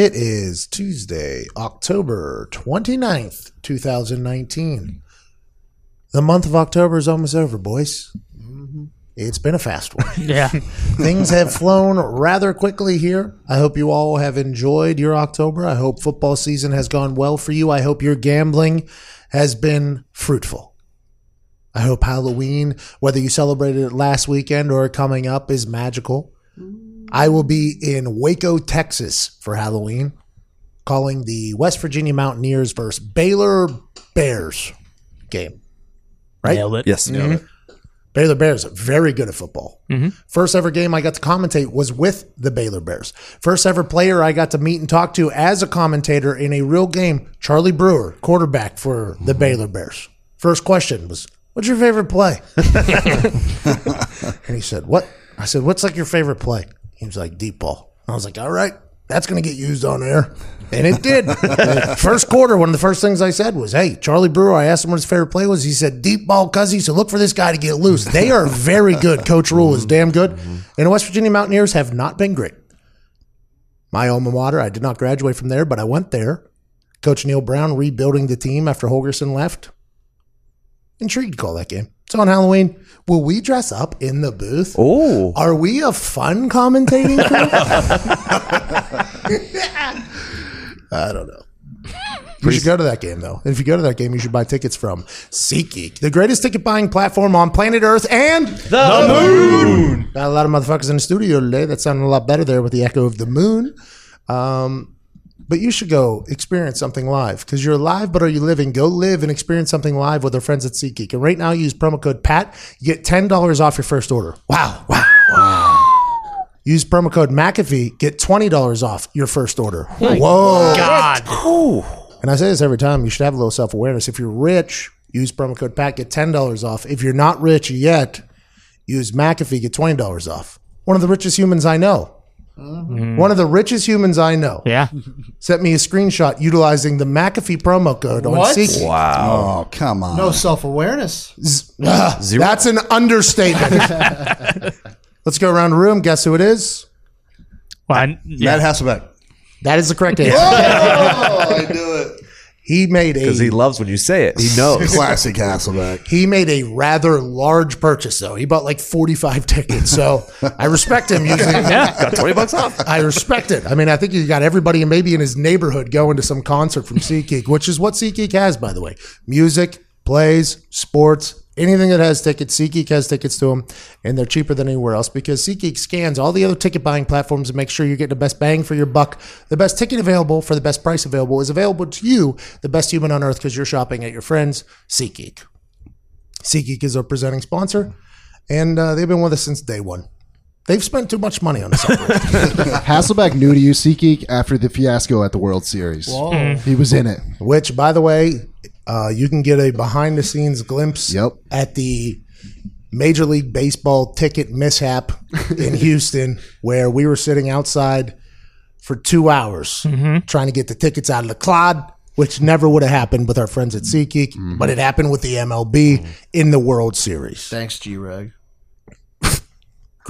It is Tuesday, October 29th, 2019. The month of October is almost over, boys. Mm-hmm. It's been a fast one. Yeah. Things have flown rather quickly here. I hope you all have enjoyed your October. I hope football season has gone well for you. I hope your gambling has been fruitful. I hope Halloween, whether you celebrated it last weekend or coming up, is magical. Mm. I will be in Waco, Texas for Halloween, calling the West Virginia Mountaineers versus Baylor Bears game. Right? Nailed it. Yes. Mm-hmm. Baylor Bears very good at football. Mm-hmm. First ever game I got to commentate was with the Baylor Bears. First ever player I got to meet and talk to as a commentator in a real game, Charlie Brewer, quarterback for the mm-hmm. Baylor Bears. First question was, "What's your favorite play?" and he said, "What?" I said, "What's like your favorite play?" He was like, "Deep ball." I was like, "All right." That's going to get used on air. And it did. first quarter, one of the first things I said was, Hey, Charlie Brewer, I asked him what his favorite play was. He said, Deep ball, cuzzy. So look for this guy to get loose. They are very good. Coach Rhule is damn good. And the West Virginia Mountaineers have not been great. My alma mater, I did not graduate from there, but I went there. Coach Neal Brown rebuilding the team after Holgorsen left. Intrigued to call that game. It's on Halloween. Will we dress up in the booth? Oh. Are we a fun commentating crew? I don't know. You should go to that game though. If you go to that game, you should buy tickets from SeatGeek, the greatest ticket buying platform on planet Earth and the moon. Got a lot of motherfuckers in the studio today. That sounded a lot better there with the echo of the moon. Um, but you should go experience something live because you're alive, but are you living? Go live and experience something live with our friends at SeatGeek. And right now, use promo code PAT. You get ten dollars off your first order. Wow, wow, wow. Use promo code McAfee. Get twenty dollars off your first order. Whoa, God. and I say this every time. You should have a little self awareness. If you're rich, use promo code PAT, get ten dollars off. If you're not rich yet, use McAfee, get twenty dollars off. One of the richest humans I know. One of the richest humans I know Yeah. sent me a screenshot utilizing the McAfee promo code on What? SeatGeek. Wow. Oh, come on. No self awareness. Ah, that's an understatement. Let's go around the room. Guess who it is? Well, I, yeah. Matt Hasselbeck. That is the correct answer. Oh, I knew it. He made a Because he loves when you say it. He knows. Classic Hasselbeck. he made a rather large purchase though. He bought like 45 tickets. So I respect him using Yeah. Got 20 bucks off. I respect it. I mean, I think he got everybody and maybe in his neighborhood going to some concert from SeatGeek, which is what SeatGeek has, by the way. Music, plays, sports, anything that has tickets, SeatGeek has tickets to them, and they're cheaper than anywhere else because SeatGeek scans all the other ticket buying platforms and make sure you're getting the best bang for your buck. The best ticket available for the best price available is available to you, the best human on earth, because you're shopping at your friends, SeatGeek. SeatGeek is our presenting sponsor, and uh, they've been with us since day one. They've spent too much money on this. operation. Hasselbeck knew to use SeatGeek after the fiasco at the World Series. Mm-hmm. He was in it. which by the way uh, you can get a behind the scenes glimpse Yep. at the major league baseball ticket mishap in houston where we were sitting outside for two hours mm-hmm. trying to get the tickets out of the clod which never would have happened with our friends at SeatGeek, but mm-hmm. it happened with the MLB in the World Series. Thanks, G Reg.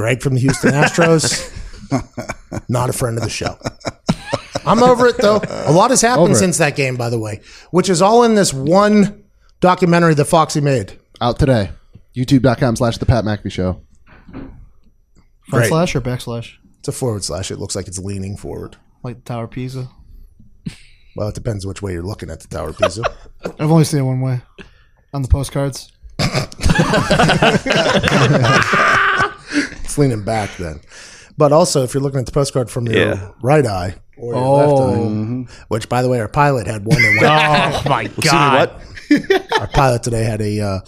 Greg from the Houston Astros, not a friend of the show. I'm over it though. A lot has happened Over it. since that game, by the way, which is all in this one documentary that Foxy made. Out today. YouTube.com slash The Pat McAfee Show. Front Great. slash or backslash? It's a forward slash. It looks like it's leaning forward. Like the Tower Pisa? Well, it depends which way you're looking at the Tower of Pisa. I've only seen it one way. On the postcards. it's leaning back then. But also, if you're looking at the postcard from your Yeah. right eye or your Oh. left eye, which, by the way, our pilot had one that went. Oh my See god! what? our pilot today had a uh,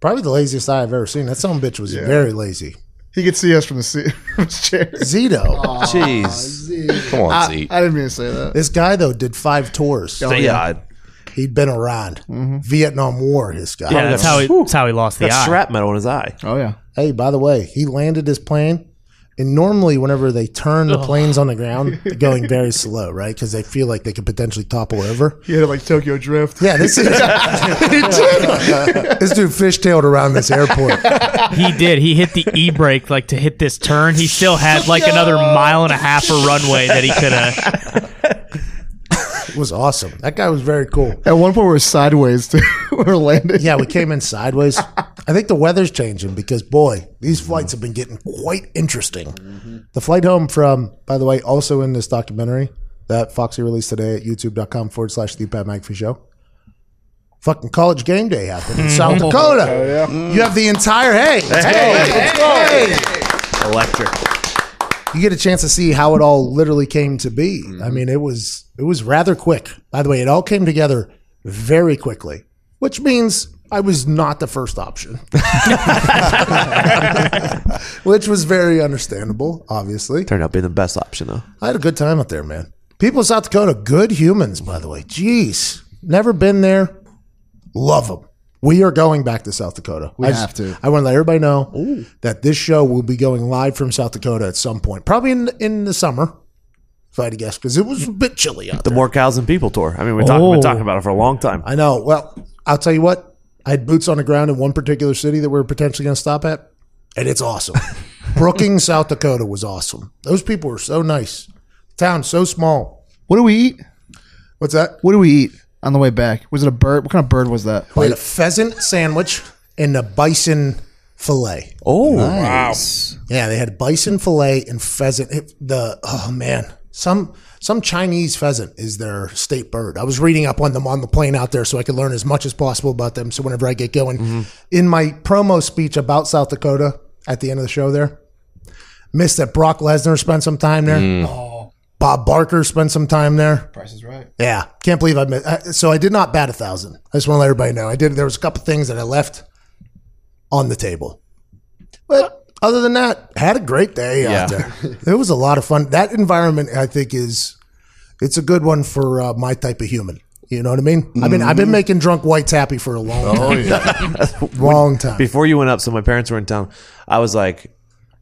probably the laziest eye I've ever seen. That son of a bitch was very lazy. He could see us from the seat, from his chair. Zito. Jeez. Come on, I, Z. I didn't mean to say that. This guy though did five tours. Oh, yeah. He'd been around Vietnam War. His guy. Yeah, that's how he. That's how he lost the Got eye. shrapnel in his eye. Oh yeah. Hey, by the way, he landed his plane. And normally, whenever they turn the oh. planes on the ground, they're going very slow, right? Because they feel like they could potentially topple over. He had like Tokyo Drift. Yeah, this is this dude fishtailed around this airport. He did. He hit the e brake like to hit this turn. He still had like another mile and a half of runway that he could have. It was awesome. That guy was very cool. At one point, we were sideways too. we were landing. Yeah, we came in sideways. I think the weather's changing because boy, these flights have been getting quite interesting. Mm-hmm. The flight home from, by the way, also in this documentary that Foxy released today at youtube.com forward slash the Pat McAfee show. Fucking college game day happened in South Dakota. Oh, you have the entire hey, hey, hey, Electric. You get a chance to see how it all literally came to be. I mm-hmm. mean, it was it was rather quick. By the way, it all came together very quickly, which means I was not the first option. which was very understandable, obviously. Turned out being the best option though. I had a good time up there, man. People in South Dakota, good humans, by the way. Jeez. Never been there. Love them. We are going back to South Dakota. We have to. I want to let everybody know that this show will be going live from South Dakota at some point, probably in in the summer, if I had to guess, because it was a bit chilly out The there. More Cows and People tour. I mean, Oh. been talking oh. about it for a long time. I know. Well, I'll tell you what. I had boots on the ground in one particular city that we are potentially going to stop at, and it's awesome. Brookings, South Dakota was awesome. Those people were so nice. Town so small. What do we eat? What's that? What do we eat on the way back? Was it a bird? What kind of bird was that? We had a pheasant sandwich and a bison fillet. Oh, Nice. Yeah, they had bison fillet and pheasant. It- the oh man, some some Chinese pheasant is their state bird. I was reading up on them on the plane out there so I could learn as much as possible about them. So whenever I get going, mm-hmm. in my promo speech about South Dakota at the end of the show, there missed that Brock Lesnar spent some time there. Mm. Oh, Bob Barker spent some time there. Price is right. Yeah, can't believe I missed. uh, So I did not bat a thousand. I just want to let everybody know I did. There was a couple things that I left on the table, but other than that, had a great day out there. It was a lot of fun. That environment, I think, is it's a good one for uh, my type of human. You know what I mean? I've been I've been making drunk whites happy for a long time. long time. before you went up, so my parents were in town. I was like,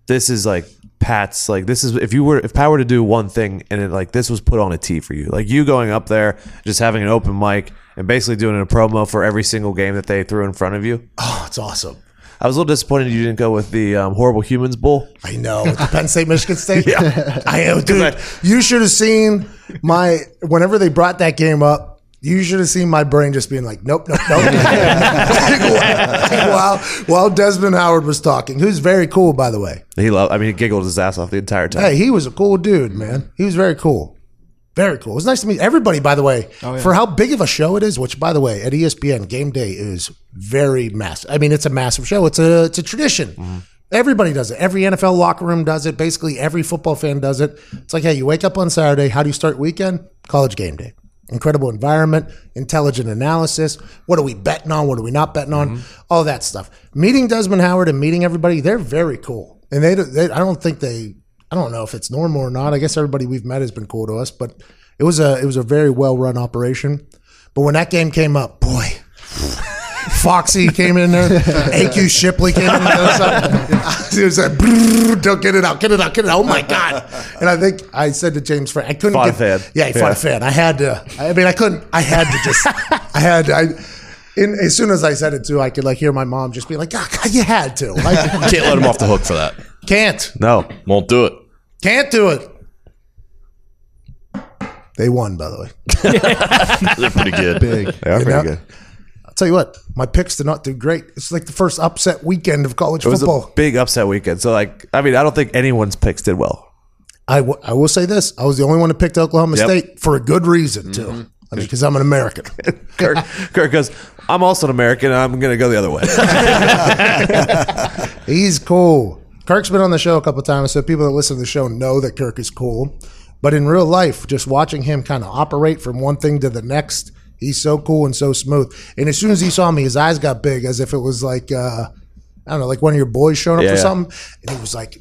"This is like Pat's. Like this is if you were if Pat were to do one thing and it like this was put on a tee for you, like you going up there, just having an open mic and basically doing a promo for every single game that they threw in front of you. oh, it's awesome. I was a little disappointed you didn't go with the um, horrible humans bowl. I know. The Penn State, Michigan State. yeah. I am, dude. You should have seen my, whenever they brought that game up, you should have seen my brain just being like, nope, nope, nope. while, while Desmond Howard was talking, who's very cool, by the way. He loved. I mean, he giggled his ass off the entire time. Hey, he was a cool dude, man. He was very cool. Very cool. It was nice to meet everybody, by the way, oh, for how big of a show it is. Which, by the way, at ESPN, game day is very massive. I mean, it's a massive show. It's a it's a tradition. Mm-hmm. Everybody does it. Every NFL locker room does it. Basically, every football fan does it. It's like, hey, you wake up on Saturday. How do you start weekend? College game day. Incredible environment, intelligent analysis. What are we betting on? What are we not betting on? Mm-hmm. All that stuff. Meeting Desmond Howard and meeting everybody, they're very cool. And they, they I don't think they I don't know if it's normal or not. I guess everybody we've met has been cool to us, but it was a it was a very well run operation. But when that game came up, boy, Foxy came in there, AQ Shipley came in there. It was like, don't get it out, get it out, get it out. Oh my god! And I think I said to James Frank, I couldn't Fought a fan. Yeah, he fought Yeah. a fan. I had to. I mean, I couldn't. I had to just. I had. To, I. In, as soon as I said it too, I could like hear my mom just be like, "God, God, you had to." Like, Can't let him off the hook for that. can't. No, Won't do it. Can't do it. They won, by the way. They're pretty good. Big. they are You pretty know? good. Tell you what, my picks did not do great. It's like the first upset weekend of college It was football. a big upset weekend. So, like, I mean, I don't think anyone's picks did well. I, w- I will say this: I was the only one that picked Oklahoma Yep. State for a good reason too. Mm-hmm. I mean, because I'm an American. Kirk, Kirk goes, I'm also an American. and I'm going to go the other way. He's cool. Kirk's been on the show a couple times, so people that listen to the show know that Kirk is cool. But in real life, just watching him kind of operate from one thing to the next, he's so cool and so smooth. And as soon as he saw me, his eyes got big, as if it was like, uh, I don't know, like one of your boys showing up Yeah, for yeah. something, and he was like,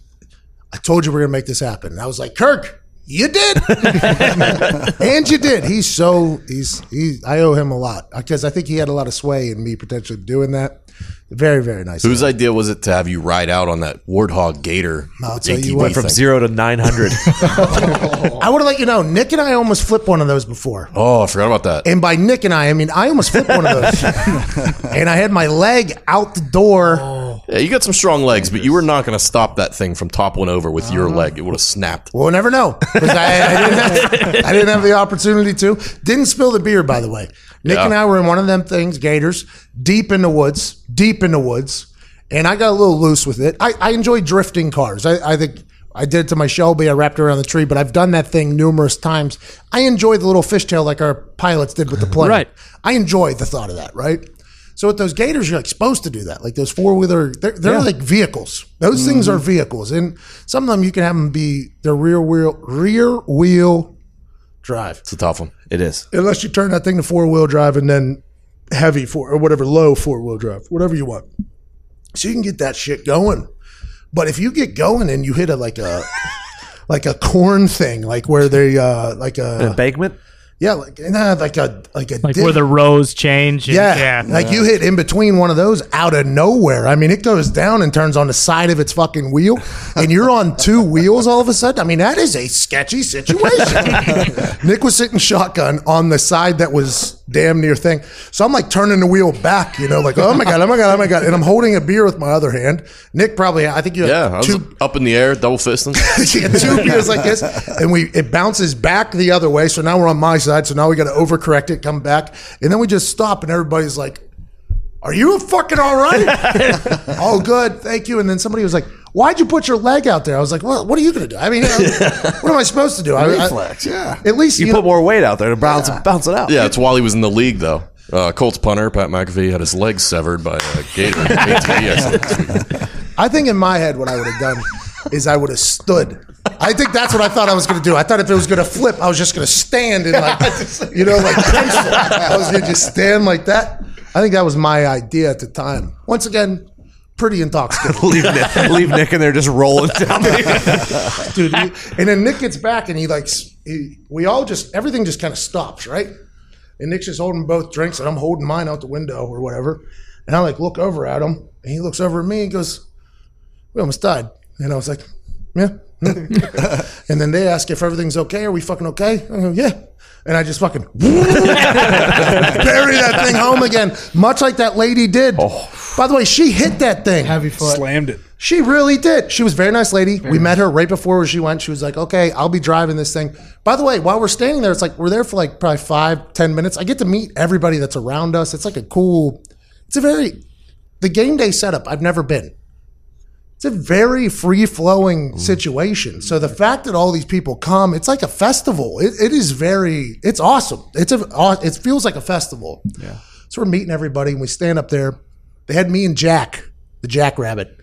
"I told you we are gonna make this happen." And I was like, "Kirk, you did, and you did." He's so he's he. I owe him a lot because I think he had a lot of sway in me potentially doing that. Very very nice. Whose idea was it to have you ride out on that Warthog Gator? I'll tell you ATV what, From thing? zero to nine hundred. I want to let you know, Nick and I almost flipped one of those before. Oh, I forgot about that. And by Nick and I, I mean I almost flipped one of those, and I had my leg out the door. Yeah, you got some strong legs, but you were not going to stop that thing from toppling over with your uh-huh. leg. It would have snapped. We'll never know. I, I, didn't have, I didn't have the opportunity to. Didn't spill the beer, by the way. Nick Yeah. and I were in one of them things, Gators, deep in the woods, deep in the woods, and I got a little loose with it. I, I enjoy drifting cars. I, I think I did it to my Shelby. I wrapped it around the tree, but I've done that thing numerous times. I enjoy the little fishtail like our pilots did with the plane. Right. I enjoy the thought of that, right? So with those Gators, you're like supposed to do that. Like those four wheeler, they're, they're like vehicles. Those things mm-hmm. are vehicles, and some of them you can have them be their rear wheel rear wheel drive, It's a tough one. it is. unless you turn that thing to four wheel drive and then heavy four or whatever low four wheel drive, whatever you want. So you can get that shit going. But if you get going and you hit a like a like a corn thing, like where they uh like a Embankment. Yeah like nah, like a like a Like dip- where the rows change. And, yeah, yeah. like you hit in between one of those out of nowhere. I mean, it goes down and turns on the side of its fucking wheel, and you're on two wheels all of a sudden. I mean, that is a sketchy situation. Nick was sitting shotgun on the side that was damn near thing. So I'm like turning the wheel back, you know, like oh my god, oh my god, oh my god, and I'm holding a beer with my other hand. Nick probably, I think you Yeah, two up in the air, double fisting. had two beers like this, and we it bounces back the other way. So now we're on my side. So now we got to overcorrect it, come back, and then we just stop, and everybody's like, "Are you fucking all right?" oh, good, thank you. And then somebody was like, "Why'd you put your leg out there?" I was like, "Well, what are you going to do? I mean, what am I supposed to do? I, I- Reflex, yeah. at least You, you, put know, more weight out there to bounce bounce it out. yeah, it's while he was in the league, though. Uh, Colts punter Pat McAfee had his legs severed by a Gator ATV accident this week. I think in my head, what I would have done is I would have stood. I think that's what I thought I was going to do. I thought if it was going to flip, I was just going to stand and like, you know, like pencil. I was going to just stand like that. I think that was my idea at the time. Once again, pretty intoxicated, leave Nick, leave Nick in there just rolling down. the- dude. he- and then Nick gets back and he like, he, we all just everything just kind of stops, right? And Nick's just holding both drinks, and I'm holding mine out the window or whatever. And I like look over at him, and he looks over at me and goes, "We almost died." And I was like, "Yeah." and then they ask if everything's okay. Are we fucking okay? I go, "Yeah." And I just fucking bury that thing home again, much like that lady did. Oh. By the way, she hit that thing. Heavy foot. Slammed it. She really did. She was a very nice lady. we met her right before she went. She was like, okay, I'll be driving this thing. By the way, while we're standing there, it's like we're there for like probably five, ten minutes. I get to meet everybody that's around us. It's like a cool, it's a very, the game day setup, I've never been. It's a very free flowing situation. So the fact that all these people come, it's like a festival. It, it is very, it's awesome. It's a, it feels like a festival. Yeah. So we're meeting everybody and we stand up there. They had me and Jack, the Jackrabbit,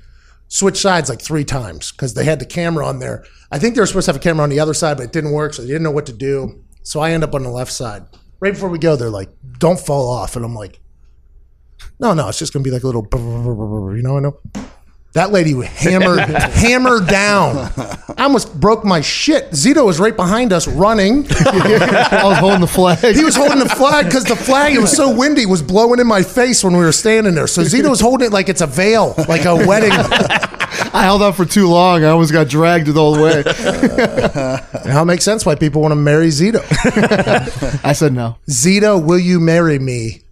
switch sides like three times because they had the camera on there. I think they were supposed to have a camera on the other side, but it didn't work, so they didn't know what to do. So I end up on the left side. Right before we go, they're like, "Don't fall off," and I'm like, "No, no, it's just gonna be like a little, brr, brr, brr, brr, brr," you know, I know." That lady hammered, hammered down. I almost broke my shit. Zito was right behind us running. I was holding the flag. He was holding the flag because the flag, it was so windy, was blowing in my face when we were standing there. So Zito was holding it like it's a veil, like a wedding. I held out for too long. I almost got dragged the whole way. Now it makes sense why people want to marry Zito. I said no. Zito, will you marry me?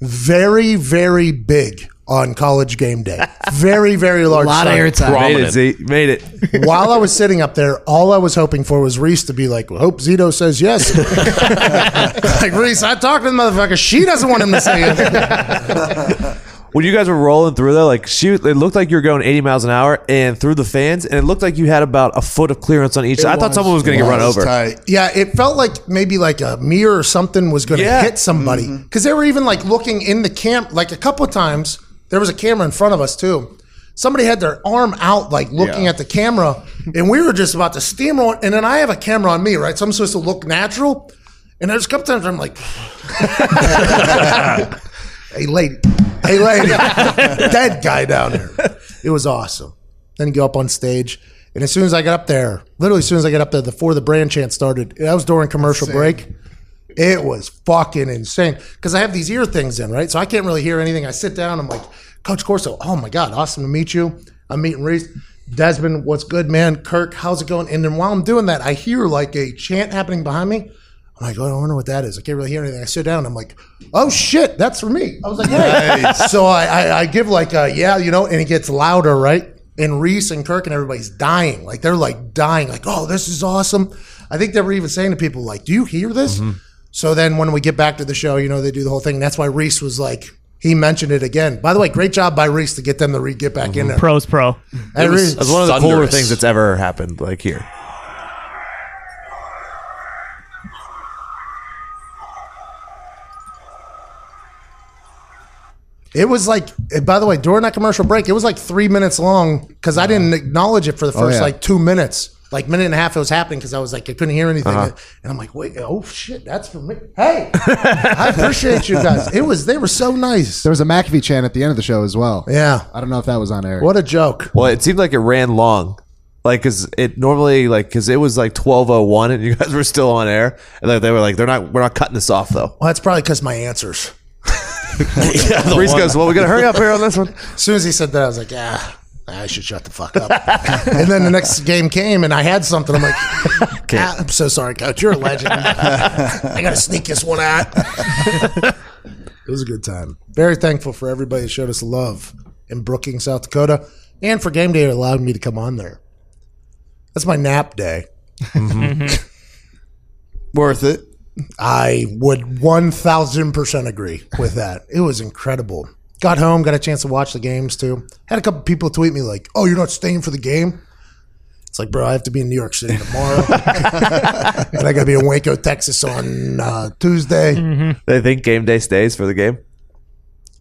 Very, very big on college game day. Very, very large. A lot of sign. airtime. Made it, Z. Made it. While I was sitting up there, all I was hoping for was Reese to be like, well, "Hope Zito says yes." like Reese, I talked to the motherfucker. She doesn't want him to say it. When you guys were rolling through there, like she, it looked like you were going 80 miles an hour and through the fans, and it looked like you had about a foot of clearance on each side. I thought was. someone was going to get run over. tight. Yeah, it felt like maybe like a mirror or something was going to Yeah. hit somebody mm-hmm. because they were even like looking in the camp. Like a couple of times, there was a camera in front of us too. Somebody had their arm out, like looking Yeah. at the camera, and we were just about to steamroll. And then I have a camera on me, right? So I'm supposed to look natural. And there's a couple times I'm like, "Hey, lady, They laid a dead guy down there. It was awesome. Then you go up on stage, and as soon as I got up there, literally as soon as I got up there, before the brand chant started, that was during commercial break. It was fucking insane because I have these ear things in, right? So I can't really hear anything. I sit down, I'm like, Coach Corso, oh my God, awesome to meet you. I'm meeting Reese. Desmond, what's good, man? Kirk, how's it going? And then while I'm doing that, I hear like a chant happening behind me. I'm like, oh, I know what that is. I can't really hear anything. I sit down. I'm like, oh shit, that's for me. I was like, hey. So I, I, I give like, a, yeah, you know, and it gets louder, right? And Reese and Kirk and everybody's dying. Like they're like dying. Like, oh, this is awesome. I think they were even saying to people like, do you hear this? Mm-hmm. So then when we get back to the show, you know, they do the whole thing. And that's why Reese was like, he mentioned it again. By the way, great job by Reese to get them to re- get back mm-hmm. in there. Pros pro. And was, That's one of the cooler Thunderous. things that's ever happened, like here. It was like, and by the way, during that commercial break, it was like three minutes long because I didn't acknowledge it for the oh, first yeah. like two minutes. Like minute and a half, it was happening because I was like, I couldn't hear anything, and I'm like, wait, oh shit, that's for me. Hey, I appreciate you guys. It was, they were so nice. There was a McAfee chant at the end of the show as well. Yeah, I don't know if that was on air. what a joke. Well, it seemed like it ran long. Like, cause it normally, like, cause it was like twelve oh one, and you guys were still on air, and like, they were like, "They're not, we're not cutting this off, though." Well, that's probably because my answers. yeah, Reese goes, "Well, we gotta hurry up here on this one." As soon as he said that, I was like, ah, I should shut the fuck up. and then the next game came, and I had something. I'm like, ah, I'm so sorry, coach. You're a legend. I got to sneak this one out. it was a good time. Very thankful for everybody that showed us love in Brookings, South Dakota, and for game day that allowed me to come on there. That's my nap day. Worth it. I would 1000% agree with that. It was incredible. Got home, got a chance to watch the games too. Had a couple people tweet me like, "Oh, you're not staying for the game?" It's like, bro, I have to be in New York City tomorrow, and I got to be in Waco, Texas on uh, Tuesday. They think game day stays for the game.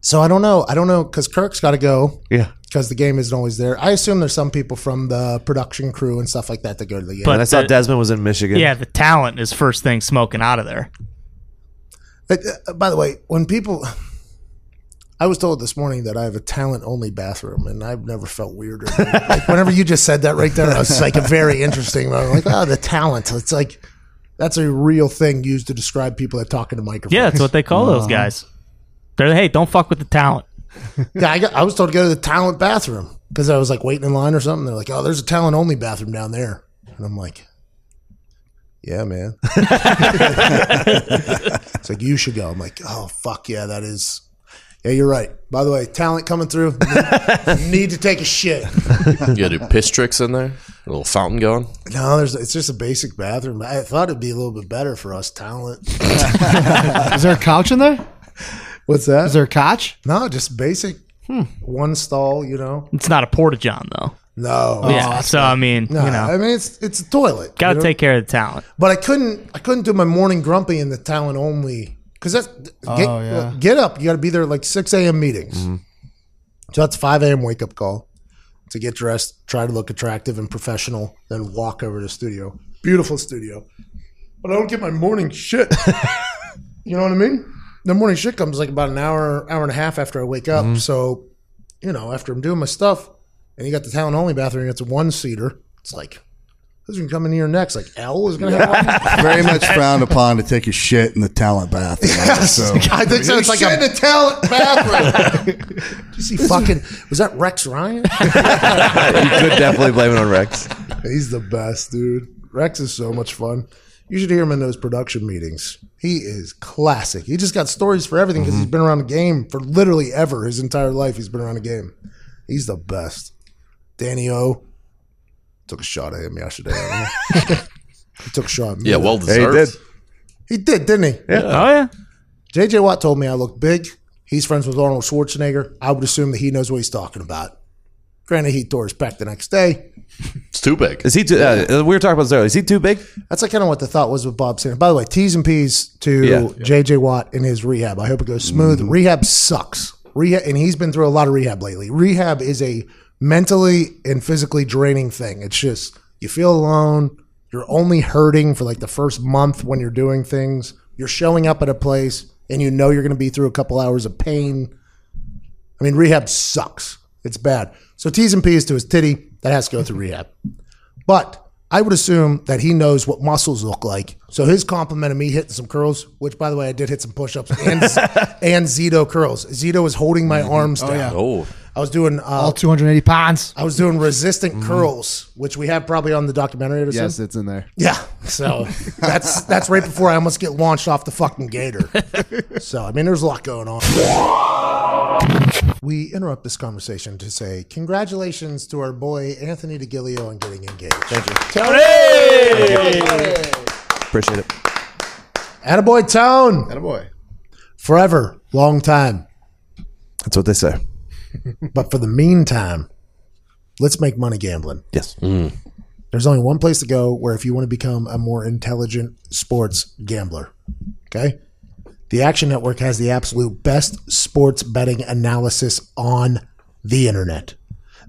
So I don't know. I don't know because Kirk's got to go Yeah, because the game isn't always there. I assume there's some people from the production crew and stuff like that that go to the game. But and I saw the- Desmond was in Michigan. Yeah, the talent is first thing smoking out of there. Uh, uh, by the way, when people, I was told this morning that I have a talent only bathroom, and I've never felt weirder. like whenever you just said that right there, I was like a very interesting. I'm like, oh, the talent. It's like that's a real thing used to describe people that talk into microphones. Yeah, that's what they call those uh-huh. guys. They're hey, don't fuck with the talent. yeah. I, got, I was told to go to the talent bathroom because I was like waiting in line or something. They're like, oh, there's a talent only bathroom down there, and I'm like. Yeah, man. it's like you should go. I'm like, oh fuck yeah, that is. Yeah, you're right. By the way, talent coming through. Need, need to take a shit. You gotta do piss tricks in there. A little fountain going. No, there's. It's just a basic bathroom. I thought it'd be a little bit better for us talent. Is there a couch in there? What's that? Is there a couch? no, just basic. Hmm. One stall. You know. It's not a porta john though. No. Oh, yeah, so I mean, No, you know, I mean it's it's a toilet. got you to know? take care of the talent. But I couldn't. I couldn't do my morning grumpy in the talent only because that's oh, get, Oh, yeah. get up. You got to be there like six a.m. meetings. Mm-hmm. So that's five a.m. wake up call to get dressed, try to look attractive and professional, then walk over to the studio. Beautiful studio, but I don't get my morning shit. you know what I mean? The morning shit comes like about an hour, hour and a half after I wake up. Mm-hmm. So, you know, after I'm doing my stuff, and you got the talent only bathroom, it's a one seater. It's like. Who's gonna come in here next? Like L is gonna have one. Very much frowned upon to take a shit in the talent bathroom. So I think so. It's like a in the talent bathroom. Did you see fucking? Was that Rex Ryan? you could definitely blame it on Rex. He's the best, dude. Rex is so much fun. You should hear him in those production meetings. He is classic. He just got stories for everything because he's mm-hmm. been around the game for literally ever. His entire life, he's been around the game. He's the best. Danny O took a shot at him yesterday. I don't know. he took a shot at me. Yeah, well Yeah, he deserved. did. he did, didn't he? Yeah. Oh yeah, JJ Watt told me I look big. He's friends with Arnold Schwarzenegger. I would assume that he knows what he's talking about. Granted, he tore his pec the next day. It's too big. Is he too? Uh, we were talking about this earlier. Is he too big? That's like kind of what the thought was with Bob Sanders. By the way, T's and P's to Yeah. JJ Watt in his rehab. I hope it goes smooth. Rehab sucks. Rehab, and he's been through a lot of rehab lately. Rehab is a mentally and physically draining thing. It's just you feel alone. You're only hurting for like the first month when you're doing things. You're showing up at a place and you know you're going to be through a couple hours of pain. I mean, rehab sucks. It's bad. So T's and P's to his titty, that has to go through rehab. But I would assume that he knows what muscles look like. So his compliment of me hitting some curls, which by the way I did hit some push-ups and and Zito curls. Zito was holding my mm-hmm. arms oh, down. Oh, I was doing uh, All 280 pounds. I was doing resistant curls, which we have probably on the documentary. I'd assume. Yes, it's in there. Yeah. So that's that's right before I almost get launched off the fucking gator. So I mean, there's a lot going on. We interrupt this conversation to say congratulations to our boy Anthony DeGilio on getting engaged. Thank you, Appreciate it. Attaboy Tone. Attaboy. Forever, long time. That's what they say. But for the meantime, let's make money gambling. Yes. Mm. There's only one place to go where if you want to become a more intelligent sports gambler, okay? The Action Network has the absolute best sports betting analysis on the internet.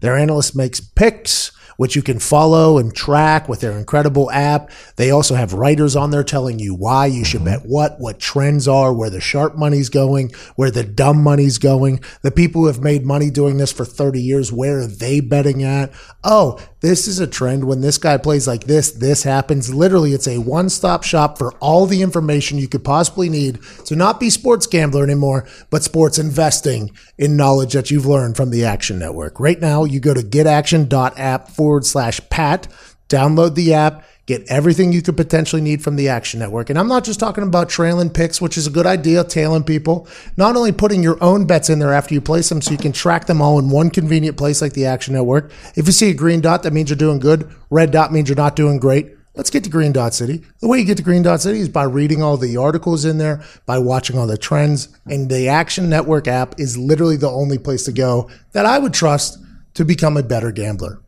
Their analyst makes picks, which you can follow and track with their incredible app. They also have writers on there telling you why you should mm-hmm. bet what, what trends are, where the sharp money's going, where the dumb money's going. The people who have made money doing this for 30 years, where are they betting at? Oh, this is a trend. When this guy plays like this, this happens. Literally, it's a one stop shop for all the information you could possibly need to not be sports gambler anymore, but sports investing in knowledge that you've learned from the Action Network. Right now, you go to getaction.app forward slash pat, download the app, get everything you could potentially need from the Action Network. And I'm not just talking about trailing picks, which is a good idea, tailing people, not only putting your own bets in there after you place them so you can track them all in one convenient place like the Action Network. If you see a green dot, that means you're doing good. Red dot means you're not doing great. Let's get to Green Dot City. The way you get to Green Dot City is by reading all the articles in there, by watching all the trends. And the Action Network app is literally the only place to go that I would trust to become a better gambler.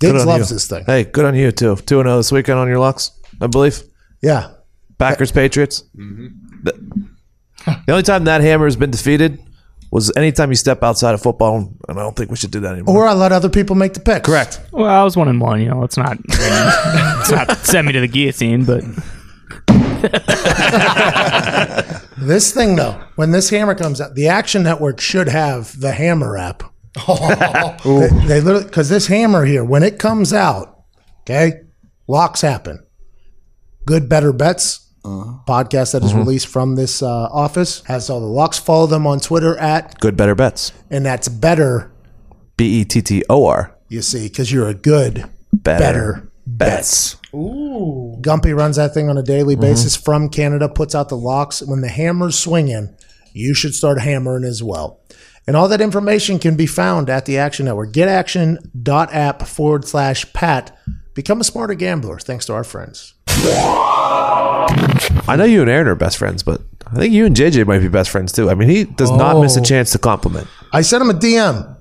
Diggs loves you. this thing. Hey, good on you too. Two and zero this weekend on your locks, I believe. Yeah. Packers, Patriots. Mm-hmm. The, the only time that hammer has been defeated was anytime you step outside of football, and I don't think we should do that anymore. Or I let other people make the picks. Correct. Well, I was one and one. You know, it's not. it's not send me to the guillotine, but This thing, though, when this hammer comes out, the Action Network should have the Hammer app. Oh. they, they literally, because this hammer here, when it comes out, okay, locks happen. Good, better bets. Uh-huh. Podcast that is mm-hmm. released from this uh, office has all the locks. Follow them on Twitter at, Good, better bets. and that's better. B e t t o r. You see, because you're a good, Better, better bets. Gumpy runs that thing on a daily mm-hmm. basis from Canada, puts out the locks. When the hammer's swinging, you should start hammering as well. And all that information can be found at the Action Network. Getaction.app forward slash pat. Become a smarter gambler thanks to our friends. I know you and Aaron are best friends, but I think you and JJ might be best friends too. I mean, he does not miss a chance to compliment. I sent him a DM.